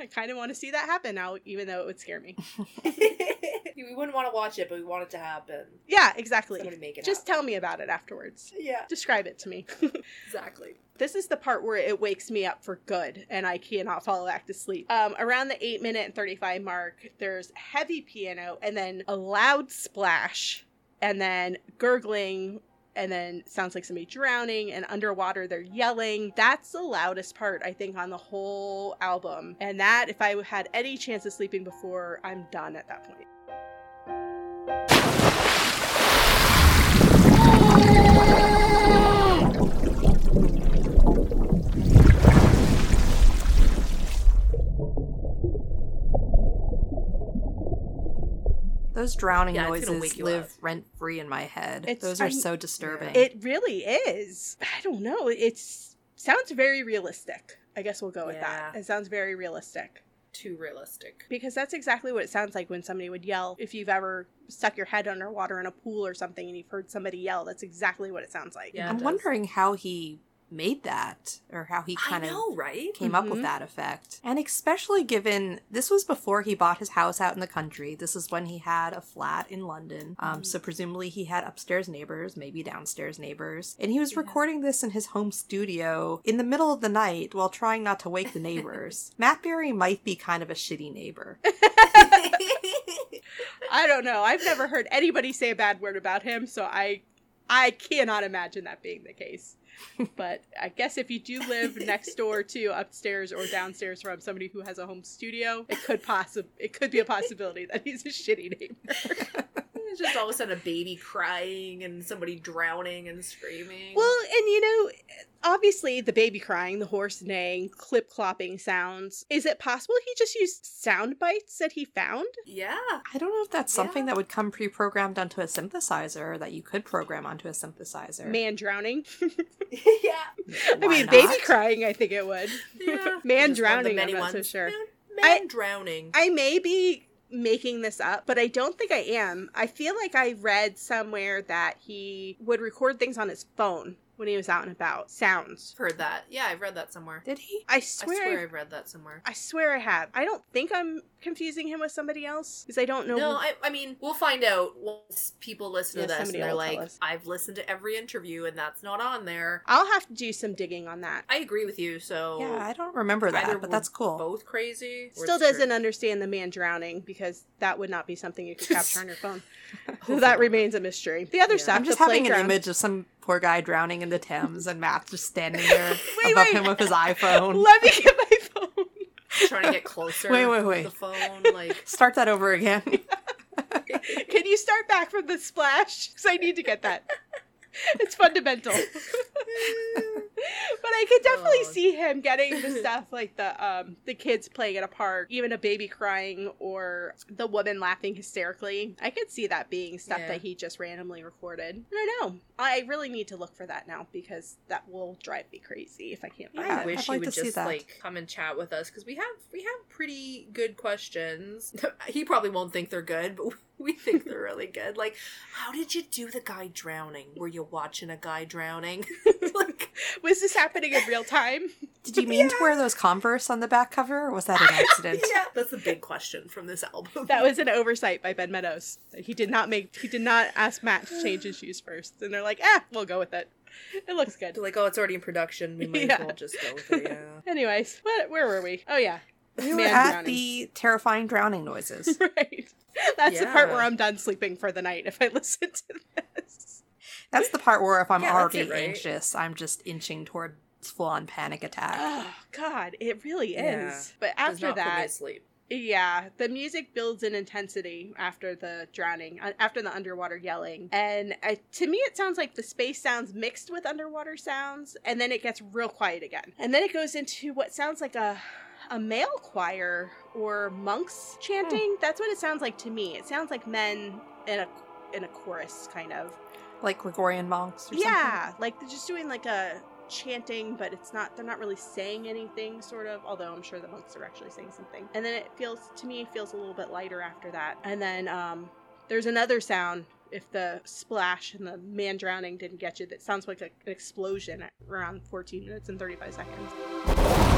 I kind of want to see that happen now, even though it would scare me. we wouldn't want to watch it, but we want it to happen. Yeah, exactly. Somebody make it Just happen. tell me about it afterwards. Yeah, Describe it to me. exactly. this is the part where it wakes me up for good and I cannot fall back to sleep. Um, around the 8 minute and 35 mark, there's heavy piano and then a loud splash and then gurgling and then sounds like somebody drowning, and underwater they're yelling. That's the loudest part, I think, on the whole album. And that, if I had any chance of sleeping before, I'm done at that point. Those drowning Yeah, noises wake you live rent free in my head. It's- Those are I'm- so disturbing. It really is. I don't know. It sounds very realistic. I guess we'll go with that. It sounds very realistic. Too realistic. Because that's exactly what it sounds like when somebody would yell. If you've ever stuck your head underwater in a pool or something and you've heard somebody yell, that's exactly what it sounds like. Yeah. it I'm does. wondering how he made that or how he kind of right? came up Mhm. with that effect. And especially given this was before he bought his house out in the country. This is when he had a flat in London. Um, so presumably he had upstairs neighbors, maybe downstairs neighbors. And he was Yeah. recording this in his home studio in the middle of the night while trying not to wake the neighbors. Matt Berry might be kind of a shitty neighbor. I don't know. I've never heard anybody say a bad word about him, so I I cannot imagine that being the case. but I guess if you do live next door to upstairs or downstairs from somebody who has a home studio, it could possi- it could be a possibility that he's a shitty neighbor. It's just all of a sudden a baby crying and somebody drowning and screaming. Well, and you know, obviously the baby crying, the horse neighing, clip clopping sounds. Is it possible he just used sound bites that he found? yeah. I don't know if that's something Yeah. that would come pre-programmed onto a synthesizer or that you could program onto a synthesizer. Man drowning. yeah. I mean, not? baby crying, I think it would. Yeah. Man Just one of the drowning, many I'm not so sure. Man, I- man drowning. I may be making this up, but I don't think I am. I feel like I read somewhere that he would record things on his phone when he was out and about. Sounds. Heard that. Yeah, I've read that somewhere. Did he? I I swear. swear I've read that somewhere. I swear I have. I don't think I'm confusing him with somebody else because I don't know. No, I, I mean, we'll find out once people listen Yeah, to this and they're like. I've listened to every interview and that's not on there. I'll have to do some digging on that. I agree with you, so Yeah, I don't remember that, either but that's cool. Both crazy. Still doesn't understand the man drowning because that would not be something you could capture on your phone. so that remains a mystery. The other Yeah. stuff, I'm just the having an image of some poor guy drowning in the Thames and Matt just standing there Wait, above wait. him with his iPhone. Let me get my phone. trying to get closer. Wait, wait, wait. The phone, like Start that over again. Can you start back from the splash? Because I need to get that. It's fundamental. but I could definitely Oh. see him getting the stuff like the um the kids playing at a park, even a baby crying or the woman laughing hysterically. I could see that being stuff Yeah. that he just randomly recorded. I don't know. I really need to look for that now because that will drive me crazy if I can't find Yeah, I wish I'd he like would just like come and chat with us because we have we have pretty good questions. he probably won't think they're good, but we think they're really good. Like, how did you do the guy drowning? Were you watching a guy drowning? like, Was this happening in real time? Did you mean to wear those Converse on the back cover, or was that an accident? yeah, that's a big question from this album. That was an oversight by Ben Meadows. He did not make he did not ask Matt to change his shoes first. And they're like, ah, we'll go with it. It looks good. They're like, oh, it's already in production. We might Yeah. as well just go with it. Yeah. Anyways, what where were we? Oh yeah. We were Man at drowning. the terrifying drowning noises. right. That's the part where I'm done sleeping for the night if I listen to this. That's the part where if I'm Yeah, already it, right? anxious, I'm just inching toward full on panic attack. Oh God, it really is. Yeah. But Does after not put me that, sleep. yeah, the music builds in intensity after the drowning, uh, after the underwater yelling, and uh, to me, it sounds like the space sounds mixed with underwater sounds, and then it gets real quiet again, and then it goes into what sounds like a a male choir or monks chanting. That's what it sounds like to me. It sounds like men in a in a chorus, kind of. Like Gregorian monks or something. Yeah, like they're just doing like a chanting, but it's not they're not really saying anything sort of, although I'm sure the monks are actually saying something. And then it feels to me it feels a little bit lighter after that. And then um there's another sound if the splash and the man drowning didn't get you that sounds like a, an explosion at around 14 minutes and 35 seconds.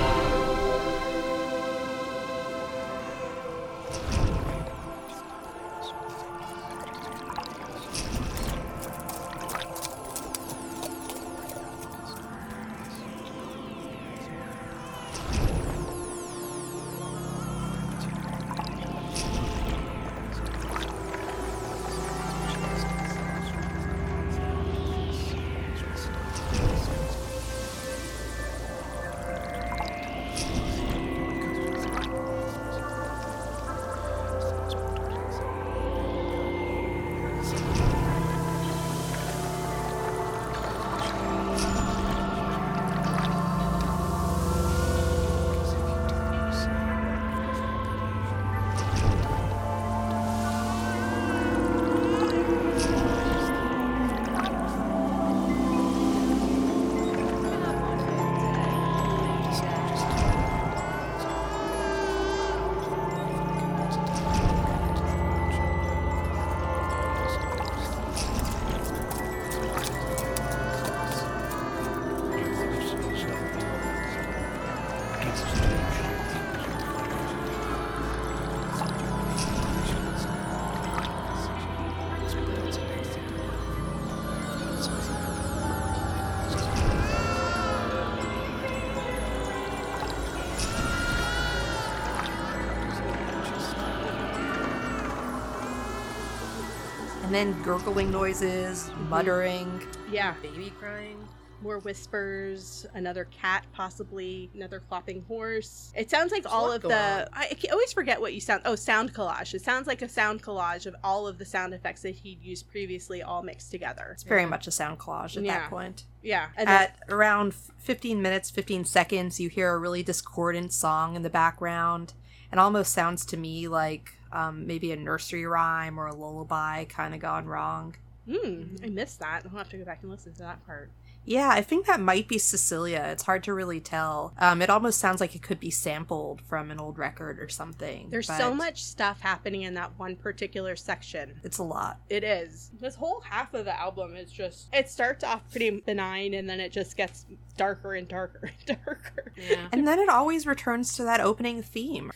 And then gurgling noises, muttering. Yeah, Baby crying. more whispers, another cat, possibly another clopping horse. It sounds like There's all of the. I, I always forget what you sound. Oh, sound collage. It sounds like a sound collage of all of the sound effects that he'd used previously, all mixed together. It's very much a sound collage at Yeah. that point. Yeah, and then, At around 15 minutes, 15 seconds, you hear a really discordant song in the background. It almost sounds to me like um, maybe a nursery rhyme or a lullaby kind of gone wrong. hmm, I missed that. I'll have to go back and listen to that part. Yeah, I think that might be Cecilia. It's hard to really tell. Um, it almost sounds like it could be sampled from an old record or something. There's so much stuff happening in that one particular section. It's a lot. It is. This whole half of the album is just. It starts off pretty benign and then it just gets darker and darker and darker. Yeah. And then it always returns to that opening theme.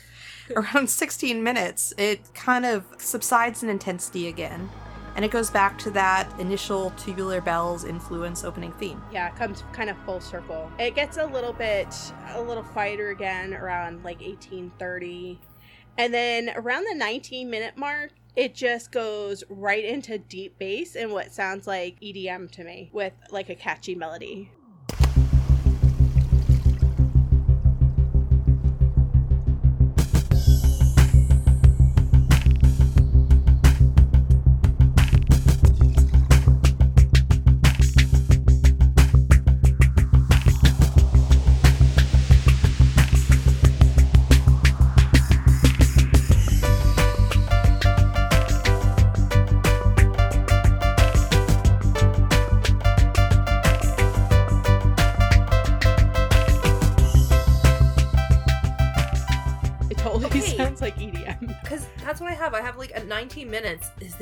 Around 16 minutes, it kind of subsides in intensity again. And it goes back to that initial Tubular Bells influence opening theme. Yeah, it comes kind of full circle. It gets a little bit, a little quieter again around like 1830. And then around the 19 minute mark, it just goes right into deep bass and what sounds like EDM to me with like a catchy melody.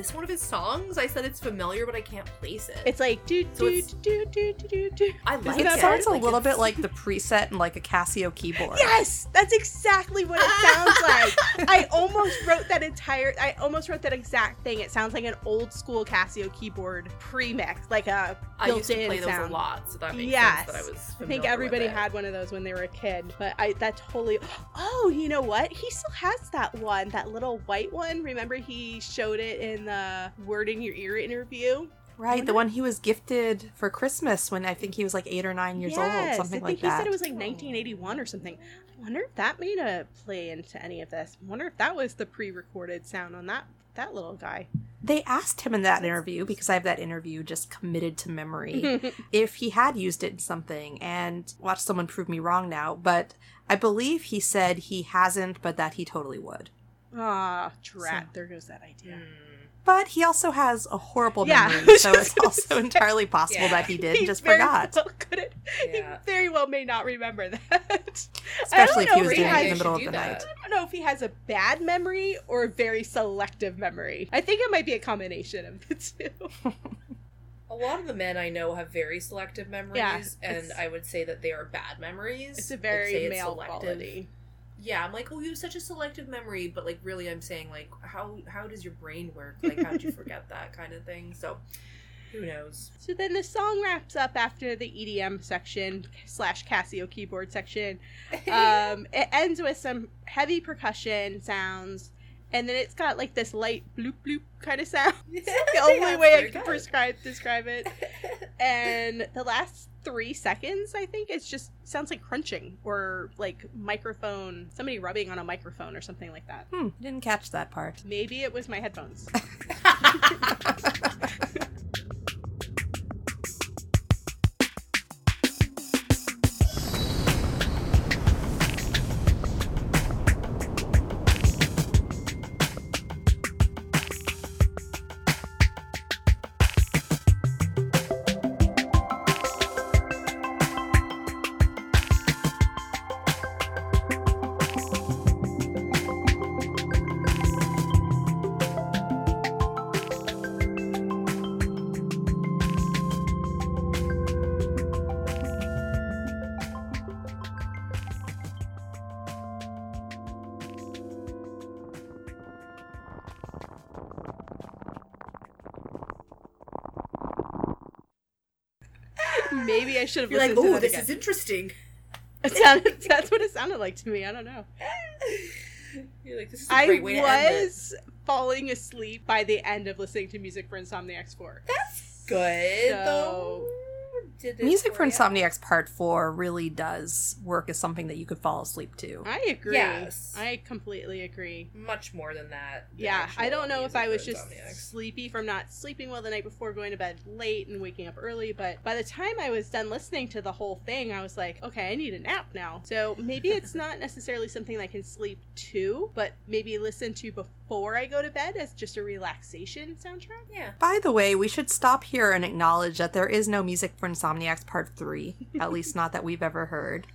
This one of his songs? I said it's familiar, but I can't place it. It's like do So do do do do do do. I like It that it. sounds a Like, little it's- bit like the preset in like a Casio keyboard. Yes, that's exactly what it sounds like. I almost wrote that entire. I almost wrote that exact thing. It sounds like an old school Casio keyboard pre-mix, like a I used to built-in play those sound. a lot, so that makes Yes. sense that I was. I think familiar with everybody it. had one of those when they were a kid, but I that totally. Oh, you know what? He still has that one, that little white one. Remember, he showed it in the "Word in Your Ear" interview. Right, the one he was gifted for Christmas when I think he was like eight or nine years yes, old, something like that. I think like he that. said it was like 1981 or something. I wonder if that made a play into any of this. I wonder if that was the pre-recorded sound on that that little guy. They asked him in that interview, because I have that interview just committed to memory, if he had used it in something, and watch someone prove me wrong now, but I believe he said he hasn't, but that he totally would. Ah, drat! So- there goes that idea. Hmm. But he also has a horrible memory, was so it's also say. entirely possible Yeah. that he did He just very forgot. Well couldn't, Yeah. He very well may not remember that. Especially I if don't he know was if doing it in the middle of the do night. I don't know if he has a bad memory or a very selective memory. I think it might be a combination of the two. A lot of the men I know have very selective memories, Yeah, and I would say that they are bad memories. It's a I'd very say it's male selective. quality. Yeah, I'm like, oh, you have such a selective memory, but like, really, I'm saying like, how how does your brain work? Like, how did you forget that kind of thing? So, who knows? So then the song wraps up after the EDM section slash Casio keyboard section. Um, it ends with some heavy percussion sounds, and then it's got like this light bloop bloop kind of sound. the only way I can prescribe describe it. And the last three seconds, I think, it's just sounds like crunching or like microphone, somebody rubbing on a microphone or something like that. Hmm, didn't catch that part. Maybe it was my headphones. I should have You're like, listened to oh, that this again. is interesting. It sounded, that's what it sounded like to me. I don't know. You're like, this is a I great way to was falling asleep by the end of listening to music for Insomniacs 4. That's good So- though. Did it Music for ya? Insomniacs Part 4 really does work as something that you could fall asleep to. I agree. Yes. I completely agree. Much more than that. the Yeah, I don't know if I was just Insomniacs. sleepy from not sleeping well the night before, going to bed late and waking up early, but by the time I was done listening to the whole thing, I was like, okay, I need a nap now. So maybe it's not necessarily something I can sleep to, but maybe listen to before I go to bed as just a relaxation soundtrack. Yeah. By the way, we should stop here and acknowledge that there is no music for Insomniacs Part 3, at least not that we've ever heard.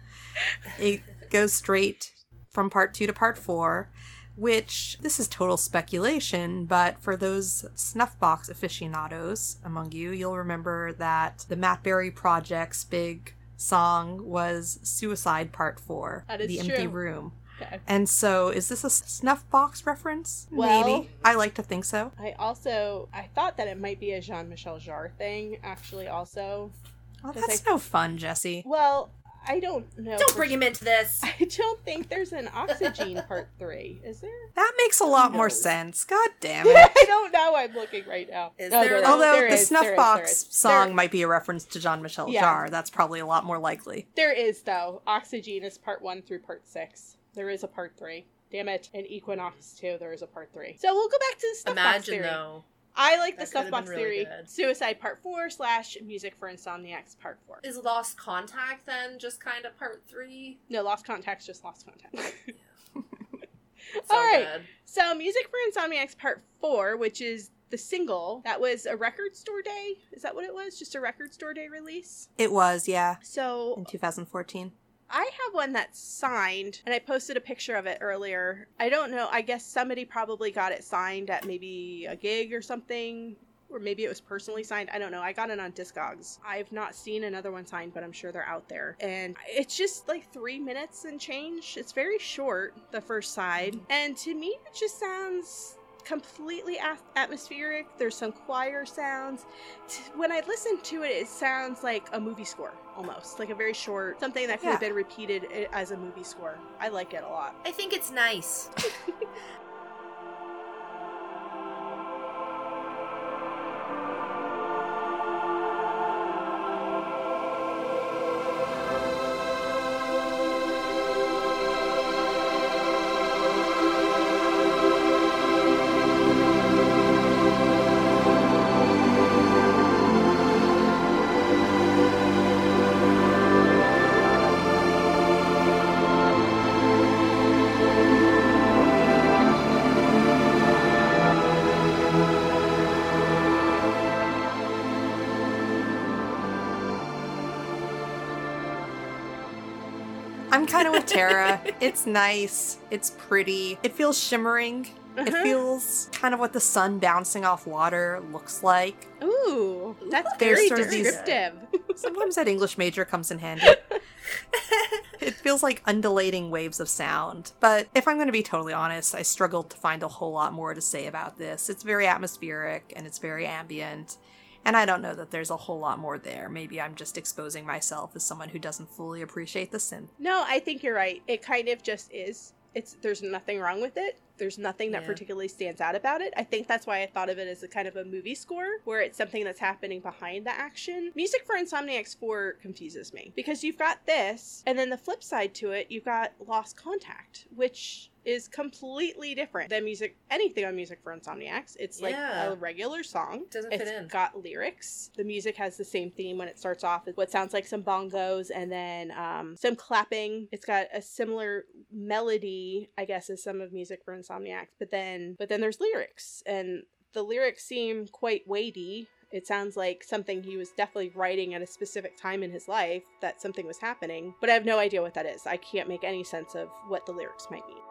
It goes straight from Part 2 to Part 4, which this is total speculation, but for those Snuffbox aficionados among you, you'll remember that the Matt Berry Project's big song was Suicide Part 4, That is The Empty true. Room. Okay. And so, is this a Snuffbox reference? Well- Maybe. I like to think so. I also I thought that it might be a Jean Michel Jarre thing, actually also. Oh, well, 'Cause that's I- no fun, Jesse. Well, I don't know. Don't for bring him into this. I don't think there's an Oxygen part three. Is there? That makes a lot more sense. God damn it. I don't know. I'm looking right now. Is No, there, is. though? Although There the is, there is, Snuffbox song There- might be a reference to Jean Michel Yeah. Jarre, that's probably a lot more likely. There is though. Oxygen is part one through part six. There is a part three. Damn it. And Equinox too. There is a part three. So we'll go back to the Snuffbox Imagine theory. though. I like the That stuff could've box really theory. good. Suicide part four slash music for Insomniacs part four. Is Lost Contact then just kind of part three? No, Lost Contact's just Lost Contact. So All right. good. So, Music for Insomniacs Part 4, which is the single, that was a record store day. Is that what it was? Just a record store day release? It was, yeah, So, in 2014. I have one that's signed, and I posted a picture of it earlier. I don't know. I guess somebody probably got it signed at maybe a gig or something. Or maybe it was personally signed. I don't know. I got it on Discogs. I've not seen another one signed, but I'm sure they're out there. And it's just like three minutes and change. It's very short, the first side. Mm-hmm. And to me, it just sounds completely atmospheric. There's some choir sounds. When I listen to it, it sounds like a movie score almost, like a very short something that could have been repeated eh, as a movie score. I like it a lot. I think it's nice. it's nice. It's pretty. It feels shimmering. It Uh-huh. feels kind of what the sun bouncing off water looks like. Ooh, that's There's very sort of these- descriptive. Sometimes that English major comes in handy. It feels like undulating waves of sound. But if I'm going to be totally honest, I struggled to find a whole lot more to say about this. It's very atmospheric and it's very ambient. And I don't know that there's a whole lot more there. Maybe I'm just exposing myself as someone who doesn't fully appreciate the synth. No, I think you're right. It kind of just is. It's there's nothing wrong with it. There's nothing that Yeah. particularly stands out about it. I think that's why I thought of it as a kind of a movie score where it's something that's happening behind the action. Music for Insomniacs 4 confuses me because you've got this and then the flip side to it, you've got Lost Contact, which is completely different than music anything on music for Insomniacs. It's like Yeah. a regular song. Doesn't It's fit in. got lyrics. The music has the same theme when it starts off with what sounds like some bongos and then um, some clapping. It's got a similar melody, I guess, as some of music for Insomniacs. But then, but then there's lyrics, and the lyrics seem quite weighty. It sounds like something he was definitely writing at a specific time in his life that something was happening, but I have no idea what that is. I can't make any sense of what the lyrics might mean.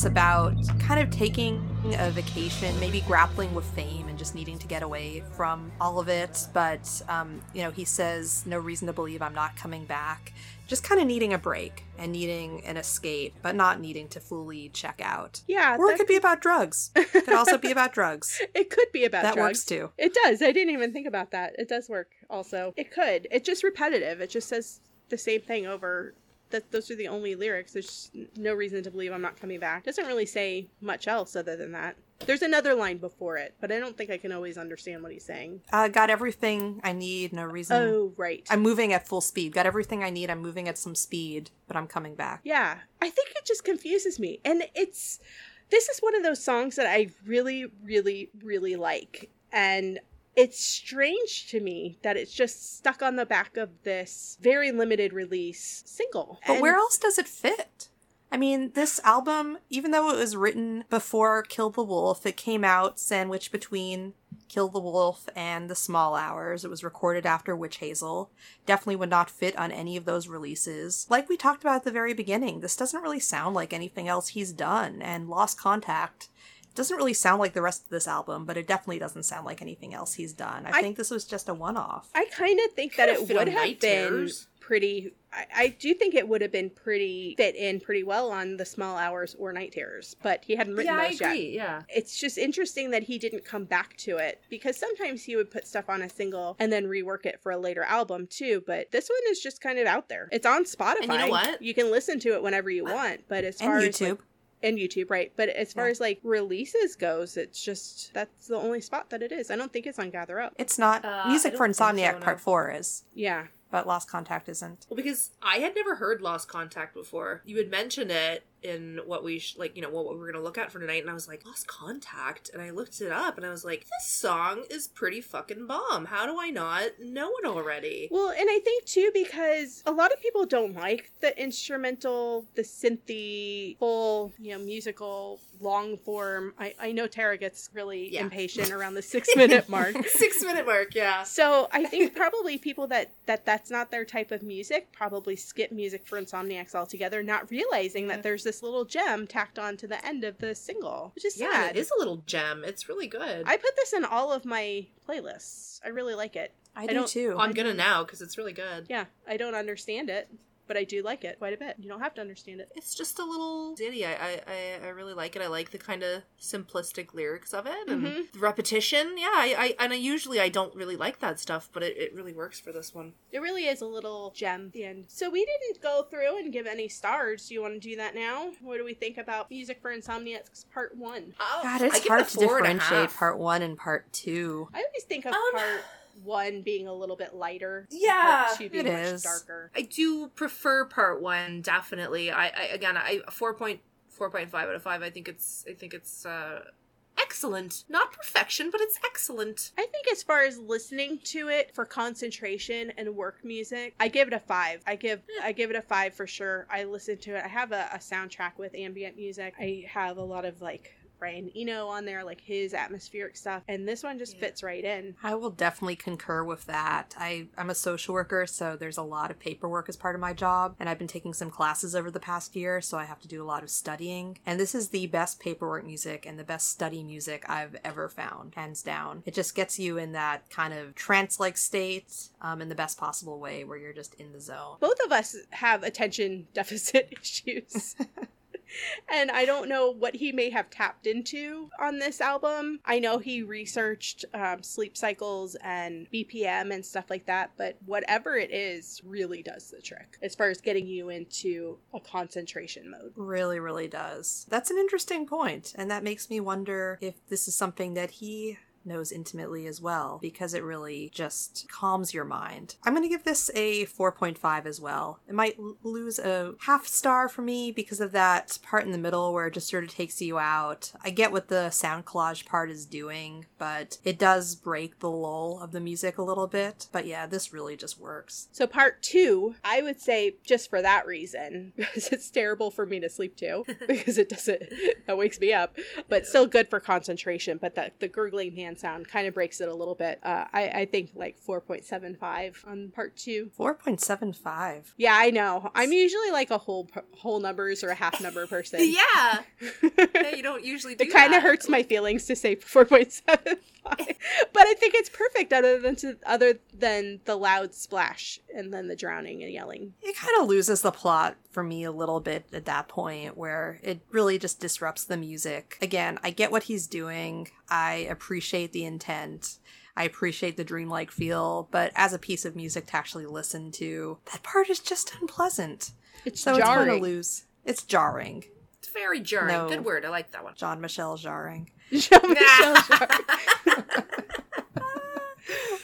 It's about kind of taking a vacation, maybe grappling with fame and just needing to get away from all of it. But, um, you know, he says, no reason to believe I'm not coming back. Just kind of needing a break and needing an escape, but not needing to fully check out. Yeah, Or it could be about drugs. It could also be about drugs. It could be about That drugs. works too. It does. I didn't even think about that. It does work also. It could. It's just repetitive. It just says the same thing over. That those are the only lyrics. There's no reason to believe I'm not coming back. Doesn't really say much else other than that. There's another line before it, but I don't think I can always understand what he's saying. Uh, got everything I need, no reason. Oh, right. I'm moving at full speed. Got everything I need. I'm moving at some speed, but I'm coming back. Yeah, I think it just confuses me. And it's this is one of those songs that I really really really like. And it's strange to me that it's just stuck on the back of this very limited release single. But And- where else does it fit? I mean, this album, even though it was written before Kill the Wolf, it came out sandwiched between Kill the Wolf and The Small Hours. It was recorded after Witchazel. Definitely would not fit on any of those releases. Like we talked about at the very beginning, this doesn't really sound like anything else he's done, and Lost Contact doesn't really sound like the rest of this album, but it definitely doesn't sound like anything else he's done. I, I- think this was just a one off. I kind of think that it would have been Terrors. pretty. I, I do think it would have been pretty fit in pretty well on the Small Hours or Night Terrors, but he hadn't written yeah, I those yet. Yeah. it's just interesting that he didn't come back to it because sometimes he would put stuff on a single and then rework it for a later album too. But this one is just kind of out there. It's on Spotify. And you know what? You can listen to it whenever you want. But as And far as YouTube. like, and YouTube, right? But as far Yeah. as like releases goes, it's just that's the only spot that it is. I don't think it's on Gather Up. It's not. Uh, Music for Insomniac so, no. Part 4 is, Yeah, but Lost Contact isn't. Well, because I had never heard Lost Contact before. You had mentioned it in what we sh- like, you know, what what we're gonna look at for tonight, and I was like, Lost Contact, and I looked it up, and I was like, this song is pretty fucking bomb. How do I not know it already? Well, and I think too because a lot of people don't like the instrumental, the synthy, full, you know, musical, long form. I, I know Tara gets really Yeah. impatient around the six minute mark. Six minute mark, yeah. So I think probably people that that that's not their type of music probably skip music for Insomniacs altogether, not realizing that there's this little gem tacked on to the end of the single, which is Yeah, sad. it is a little gem. It's really good. I put this in all of my playlists. I really like it. I, I do don't- too. I'm gonna now because it's really good. Yeah, I don't understand it, but I do like it quite a bit. You don't have to understand it. It's just a little ditty. I I, I, I really like it. I like the kind of simplistic lyrics of it and Mhm. the repetition. Yeah, I, I and I usually I don't really like that stuff, but it, it really works for this one. It really is a little gem at the end. So we didn't go through and give any stars. Do you want to do that now? What do we think about Music for Insomniacs Part 1? God, it's hard to differentiate part one and part two. I always think of Um, Part 1 being a little bit lighter. Yeah, Part 2 being it much is. darker. I do prefer part one definitely. I, I again I four point four point five out of five. I think it's I think it's uh excellent. Not perfection, but it's excellent. I think as far as listening to it for concentration and work music, I give it a five. I give I give it a five for sure. I listen to it. I have a, a soundtrack with ambient music. I have a lot of like Brian Eno on there, like his atmospheric stuff, and this one just Yeah. fits right in. I will definitely concur with that. I, I'm a social worker, so there's a lot of paperwork as part of my job, and I've been taking some classes over the past year, so I have to do a lot of studying. And this is the best paperwork music and the best study music I've ever found, hands down. It just gets you in that kind of trance like state um, in the best possible way where you're just in the zone. Both of us have attention deficit issues. and I don't know what he may have tapped into on this album. I know he researched um, sleep cycles and BPM and stuff like that, but whatever it is really does the trick as far as getting you into a concentration mode. Really, really does. That's an interesting point, and that makes me wonder if this is something that he knows intimately as well, because it really just calms your mind. I'm going to give this a 4.5 as well. It might l- lose a half star for me because of that part in the middle where it just sort of takes you out. I get what the sound collage part is doing, but it does break the lull of the music a little bit. But yeah, this really just works. So, part two, I would say just for that reason, because it's terrible for me to sleep to, because it doesn't, that wakes me up, but still good for concentration. But the, the gurgling hand sound kind of breaks it a little bit. Uh, I, I think like 4.75 on part two. 4.75. Yeah, I know. I'm usually like a whole whole numbers or a half number person. Yeah. yeah, you don't usually do It kind of hurts my feelings to say 4.75, but I think it's perfect other than to, other than the loud splash and then the drowning and yelling. it kind of loses the plot for me a little bit at that point where it really just disrupts the music. Again, I get what he's doing. I appreciate the intent. I appreciate the dreamlike feel, but as a piece of music to actually listen to, that part is just unpleasant. It's So it's going jarring. to lose. It's jarring. It's very jarring. No. Good word. I like that one. Jean Michel jarring. Jean-Michel Jarre.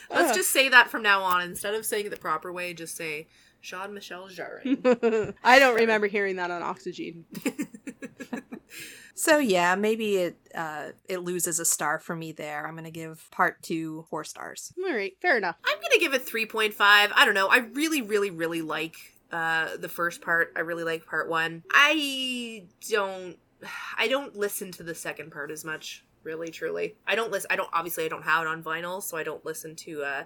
Let's just say that from now on. Instead of saying it the proper way, just say Jean Michel Jarring. I don't remember hearing that on Oxygen. So yeah, maybe it uh, it loses a star for me there. I'm gonna give part two four stars. All right, fair enough. I'm gonna give it 3.5. I don't know. I really, really, really like uh the first part. I really like part one. I don't I don't listen to the second part as much, really, truly. I don't listen I don't obviously I don't have it on vinyl, so I don't listen to uh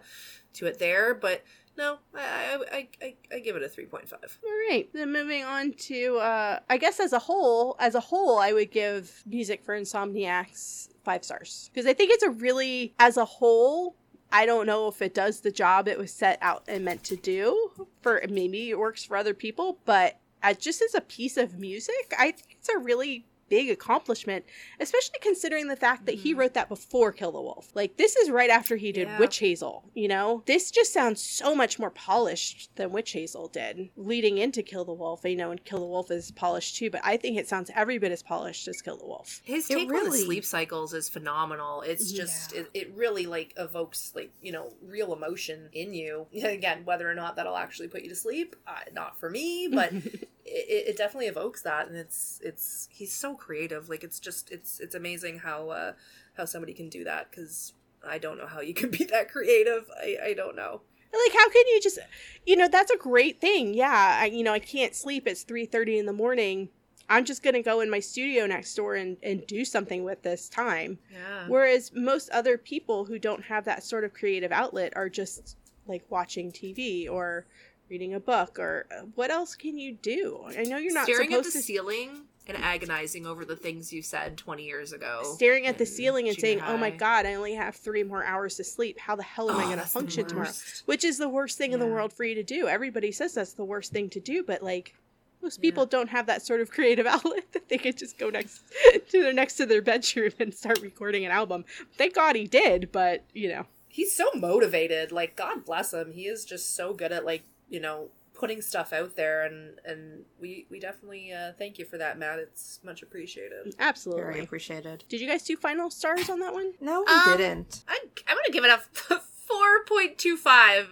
to it there, but no, I I, I, I, give it a 3.5. All right, then moving on to, uh, I guess as a whole, as a whole, I would give Music for Insomniacs five stars because I think it's a really, as a whole, I don't know if it does the job it was set out and meant to do. For maybe it works for other people, but as just as a piece of music, I think it's a really big accomplishment, especially considering the fact that he Mhm. wrote that before Kill the Wolf. Like this is right after he did Yeah. Witchazel, you know? This just sounds so much more polished than Witchazel did leading into Kill the Wolf. You know, and Kill the Wolf is polished too, but I think it sounds every bit as polished as Kill the Wolf. His It take on the sleep cycles is phenomenal. It's just Yeah. it, it really like evokes like you know real emotion in you. Again, whether or not that'll actually put you to sleep, uh, not for me, but it, it definitely evokes that, and it's it's he's so creative. Like it's just it's it's amazing how uh, how somebody can do that because I don't know how you can be that creative. I I don't know. like how can you just you know that's a great thing yeah I, you know i can't sleep it's 3.30 in the morning i'm just gonna go in my studio next door and, and do something with this time Yeah. whereas most other people who don't have that sort of creative outlet are just like watching tv or reading a book or uh, what else can you do? I know you're not staring at supposed the to ceiling and agonizing over the things you said 20 years ago. staring at the ceiling and junior saying oh my god i only have three more hours to sleep. How the hell am i Oh, going to function tomorrow? which is the worst thing in the world for you to do. Everybody says that's the worst thing to do, but like most Yeah. people don't have that sort of creative outlet that they could just go next to their next to their bedroom and start recording an album. Thank God he did, but you know, he's so motivated. Like god bless him. He is just so good at like you know putting stuff out there and and we we definitely uh thank you for that matt it's much appreciated absolutely Very absolutely. appreciated. Did you guys do final stars on that one? No, we Um, didn't. I, i'm gonna give it a 4.25 Uh,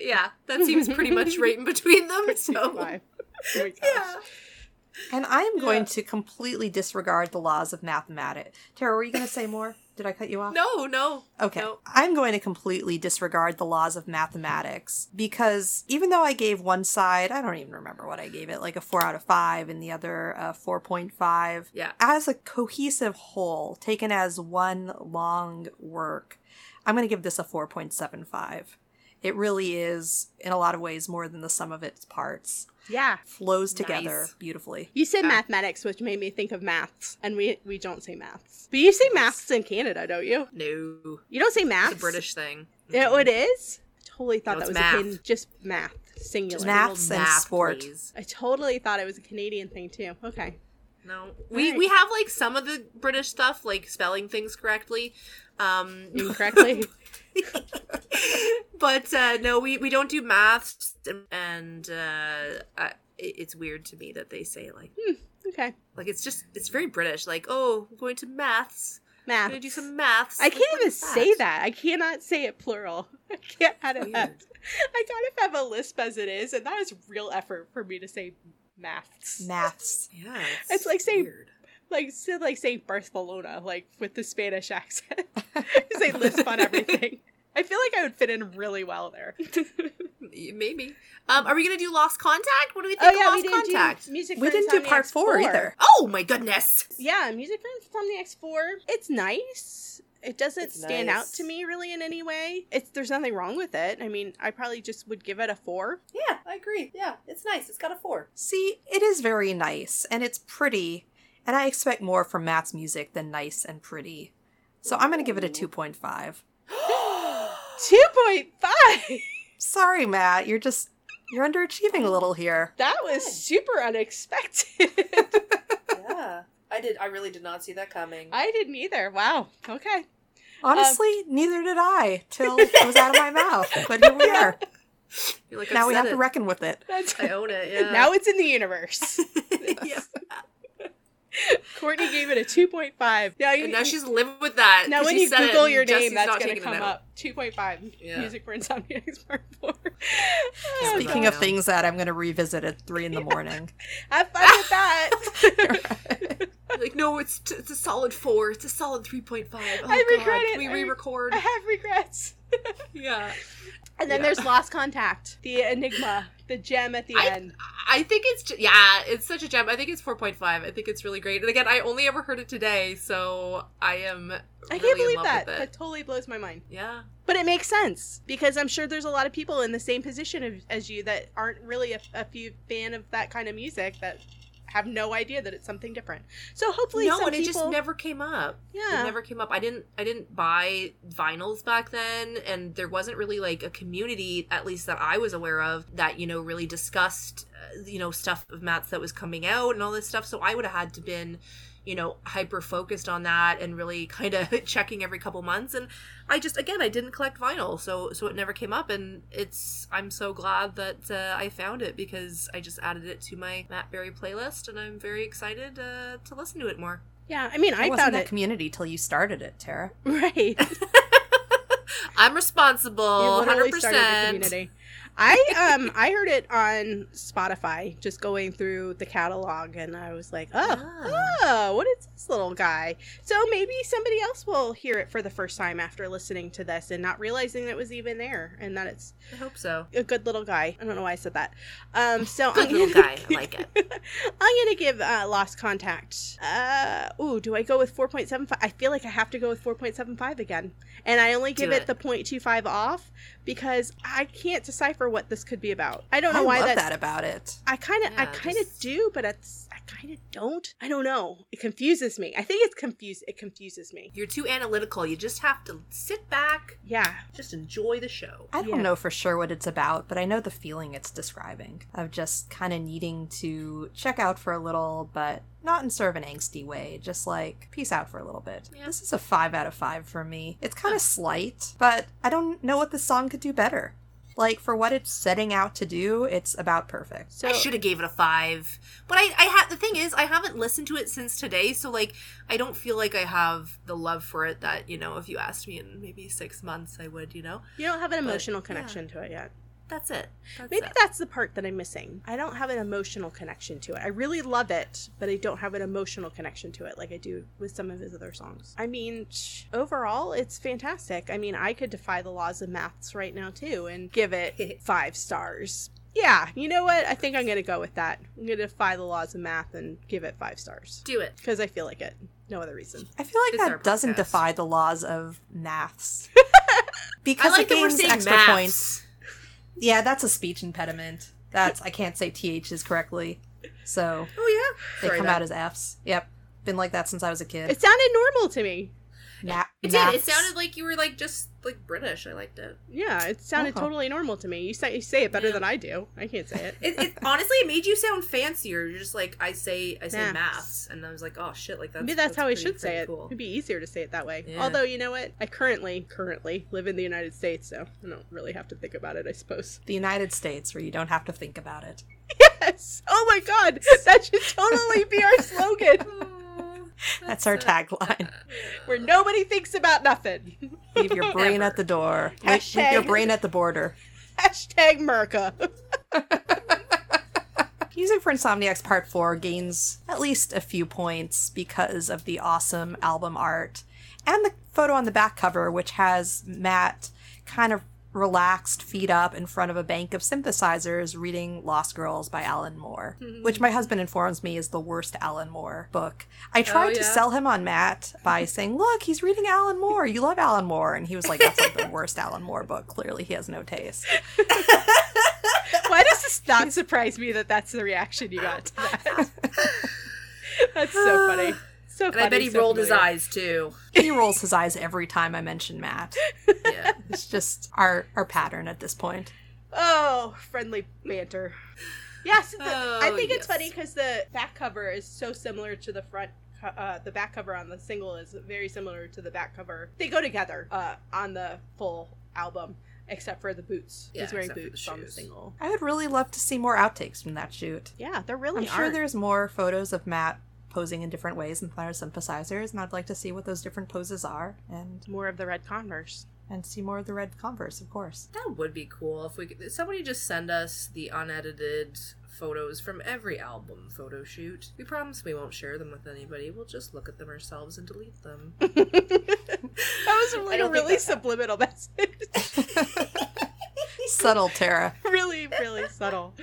yeah that seems pretty much right in between them so Oh my gosh. yeah And I am going Yeah. to completely disregard the laws of mathematics. Tara, were you going to say more? Did I cut you off? No, no. Okay. No. I'm going to completely disregard the laws of mathematics because even though I gave one side, I don't even remember what I gave it, like a 4 out of 5 and the other uh, 4.5, Yeah. as a cohesive whole, taken as one long work, I'm going to give this a 4.75. It really is, in a lot of ways, more than the sum of its parts. Yeah. Flows together Nice. beautifully. You said Ah. mathematics, which made me think of maths, and we we don't say maths. But you say maths in Canada, don't you? No. You don't say maths. It's a British thing. Oh, it is. Totally thought No, that was math. a Can- just math singular. Just Maths and math, sport. please. I totally thought it was a Canadian thing too. Okay. No. We right. we have like some of the British stuff, like spelling things correctly. Um Incorrectly. but uh no, we we don't do maths and uh I, it's weird to me that they say like okay. like it's just it's very British like, "Oh, I'm going to maths. Math. going to do some maths." I Like, can't even say that. I cannot say it plural. I can't Weird. that. I kind of have a lisp as it is, and that is real effort for me to say maths. Maths. Yeah. It's like saying- weird. like say like saying Barcelona, like with the Spanish accent. say lisp on everything. I feel like I would fit in really well there. Maybe. Um, are we gonna do Lost Contact? What do we think Oh of yeah, we Lost didn't Contact? do music. We didn't do part Insomniacs four either. Oh my goodness! Yeah, music from the X four. It's nice. It doesn't It's stand out to me really in any way. It's there's nothing wrong with it. I mean, I probably just would give it a four. Yeah, I agree. Yeah, it's nice. It's got a four. See, it is very nice and it's pretty, and I expect more from Matt's music than nice and pretty. So I'm going to give it a 2.5. Two point five. Sorry, Matt, you're just you're underachieving a little here. That was super unexpected. yeah, I did. I really did not see that coming. I didn't either. Wow. Okay. Um, Honestly, neither did I till it was out of my mouth. But here we are. like Now we said have to reckon with it. That's I own it. Yeah. now it's in the universe. yeah. Courtney gave it a two point five. Now you And now she's living with that. now 'cause when you said it Google and your Jesse's name, that's not gonna come up. Two point five. Yeah. Music for Insomniacs Part Four. Speaking of things that I'm going to revisit at 3 in the morning. Have fun with that. Like, no, it's t- it's a solid four. It's a solid three point five. Oh, I regret God. it. Can we re-record? I have regrets. yeah. And then Yeah. there's Lost Contact, the enigma, the gem at the I- end. I think it's yeah, it's such a gem. I think it's four point five. I think it's really great. And again, I only ever heard it today, so I am. I can't believe that. That totally blows my mind. Yeah. But it makes sense because I'm sure there's a lot of people in the same position as you that aren't really a, a few fan of that kind of music that have no idea that it's something different. So hopefully, no, some and it just never came up. yeah, It never came up. I didn't I didn't buy vinyls back then and there wasn't really like a community at least that I was aware of that you know really discussed uh, you know stuff of Matt's that was coming out and all this stuff so I would have had to been you know, hyper focused on that and really kind of checking every couple months. And I just, again, I didn't collect vinyl, so so it never came up. And it's, I'm so glad that uh, I found it because I just added it to my Matt Berry playlist, and I'm very excited uh, to listen to it more. Yeah, I mean, I, I wasn't found the community till you started it, Tara. Right. I'm responsible. 100%. I um I heard it on Spotify, just going through the catalog, and I was like, oh, Ah. oh, what is this little guy? So maybe somebody else will hear it for the first time after listening to this and not realizing it was even there, and that it's I hope so. a good little guy. I don't know why I said that. Um, so Good I'm little guy. I like it. I'm gonna give uh, Lost Contact. Uh, ooh, do I go with 4.75? I feel like I have to go with 4.75 again, and I only give it. it. the 0.25 off because I can't decipher what this could be about. I don't know I why love that's. that about it. I kind of, I kind of just- do, but it's, I kind of don't. I don't know. It confuses me. I think it's confused. It confuses me. You're too analytical. You just have to sit back, Yeah, just enjoy the show. I don't Yeah. know for sure what it's about, but I know the feeling it's describing of just kind of needing to check out for a little, but not in sort of an angsty way, just like peace out for a little bit. Yeah. This is a 5 out of 5 for me. It's kind of slight, but I don't know what the song could do better. Like for what it's setting out to do, it's about perfect. so I should have gave it a five, but I, I had the thing is I haven't listened to it since today, so like I don't feel like I have the love for it that you know if you asked me in maybe six months I would, you know. you don't have an but, emotional yeah. connection to it yet. That's it. That's Maybe it. that's the part that I'm missing. I don't have an emotional connection to it. I really love it, but I don't have an emotional connection to it like I do with some of his other songs. I mean, overall, it's fantastic. I mean, I could defy the laws of maths right now too and give it five stars. Yeah, you know what? I think I'm going to go with that. I'm going to defy the laws of math and give it five stars Do it. because I feel like it. No other reason. I feel like It's our that doesn't podcast. defy the laws of maths. I because like it gains extra maths. points. Yeah, that's a speech impediment. That's I can't say ths correctly, so Oh yeah. they Sorry, come that- out as f's. Yep, been like that since I was a kid. It sounded normal to me. Na- It did. It sounded like you were like just like British. I liked it. Yeah, it sounded Okay. totally normal to me. You say, you say it better Yeah. than I do. I can't say it. It, it honestly it made you sound fancier. You're just like I say I say Maths. maths, and I was like, oh shit, like that's Maybe that's, how I should say it. Cool. It'd be easier to say it that way. Yeah. Although, you know what? I currently, currently live in the United States, so I don't really have to think about it, I suppose. the United States, where you don't have to think about it. Yes! Oh my god! That should totally be our slogan! That's our tagline. Where nobody thinks about nothing. Leave your brain Ever. at the door. Leave, leave your brain at the border. Hashtag Merca. Music for Insomniacs Part 4 gains at least a few points because of the awesome album art and the photo on the back cover, which has Matt kind of relaxed, feet up in front of a bank of synthesizers reading Lost Girls by Alan Moore, mm-hmm. which my husband informs me is the worst Alan Moore book. I oh, tried to yeah? sell him on Matt by saying, Look, he's reading Alan Moore. You love Alan Moore. And he was like, That's like the worst Alan Moore book. Clearly, he has no taste. Why does this not surprise me that that's the reaction you got to that? that's so funny. So And funny. I bet he so rolled his eyes too. He rolls his eyes every time I mention Matt. Yeah. It's just our our pattern at this point. Oh, friendly banter. Yes, the, I Oh, think it's yes. funny because the back cover is so similar to the front. Uh, the back cover on the single is very similar to the back cover. They go together uh, on the full album, except for the boots. Yeah, He's wearing except for the boots on the single. I would really love to see more outtakes from that shoot. Yeah, there really I'm sure there's more photos of Matt posing in different ways and front of synthesizers, and I'd like to see what those different poses are, and more of the red Converse. And see more of the red Converse, of course. That would be cool if we could. Somebody just send us the unedited photos from every album photo shoot. We promise we won't share them with anybody. We'll just look at them ourselves and delete them. that was I like a don't really that's how- subliminal message. Subtle, Tara. really, really subtle.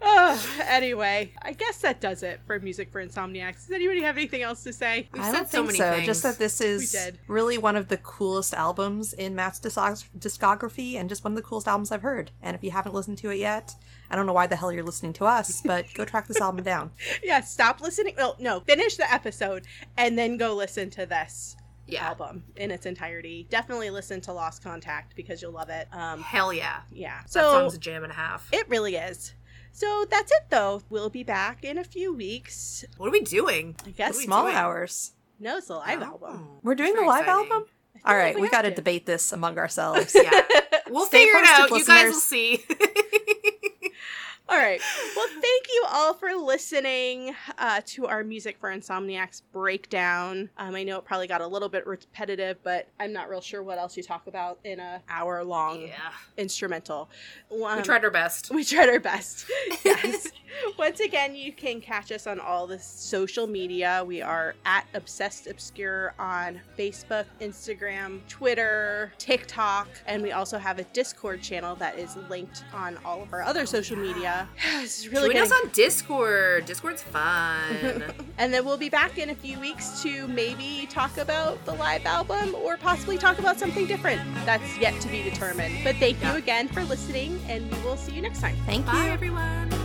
Oh, anyway, I guess that does it for music for Insomniacs. Does anybody have anything else to say? We've I said don't so think many so. things. Just that this is really one of the coolest albums in Matt's discography, and just one of the coolest albums I've heard. And if you haven't listened to it yet, I don't know why the hell you're listening to us, but go track this album down. Yeah, stop listening. Well, no, finish the episode and then go listen to this Yeah. album in its entirety. Definitely listen to Lost Contact because you'll love it. Um, Hell yeah. yeah. That So song's a jam and a half. it really is. So that's it, though. We'll be back in a few weeks. What are we doing? I guess. we Small doing? hours. No, it's a live Oh. album. We're doing Very the live exciting. album? All right, feel All like right, we, got to debate this among ourselves. Yeah. We'll Stay figure it posted, out. You guys will see. All right. Well, thank you all for listening uh, to our Music for Insomniacs breakdown. Um, I know it probably got a little bit repetitive, but I'm not real sure what else you talk about in a hour long yeah. instrumental. Um, We tried our best. We tried our best. Yes. Once again, you can catch us on all the social media. We are at Obsessed Obscure on Facebook, Instagram, Twitter, TikTok, and we also have a Discord channel that is linked on all of our other social media. This is really Join us on Discord. Discord's fun. and then we'll be back in a few weeks to maybe talk about the live album or possibly talk about something different. That's yet to be determined. But thank you again for listening, and we will see you next time. Thank you. Bye, everyone.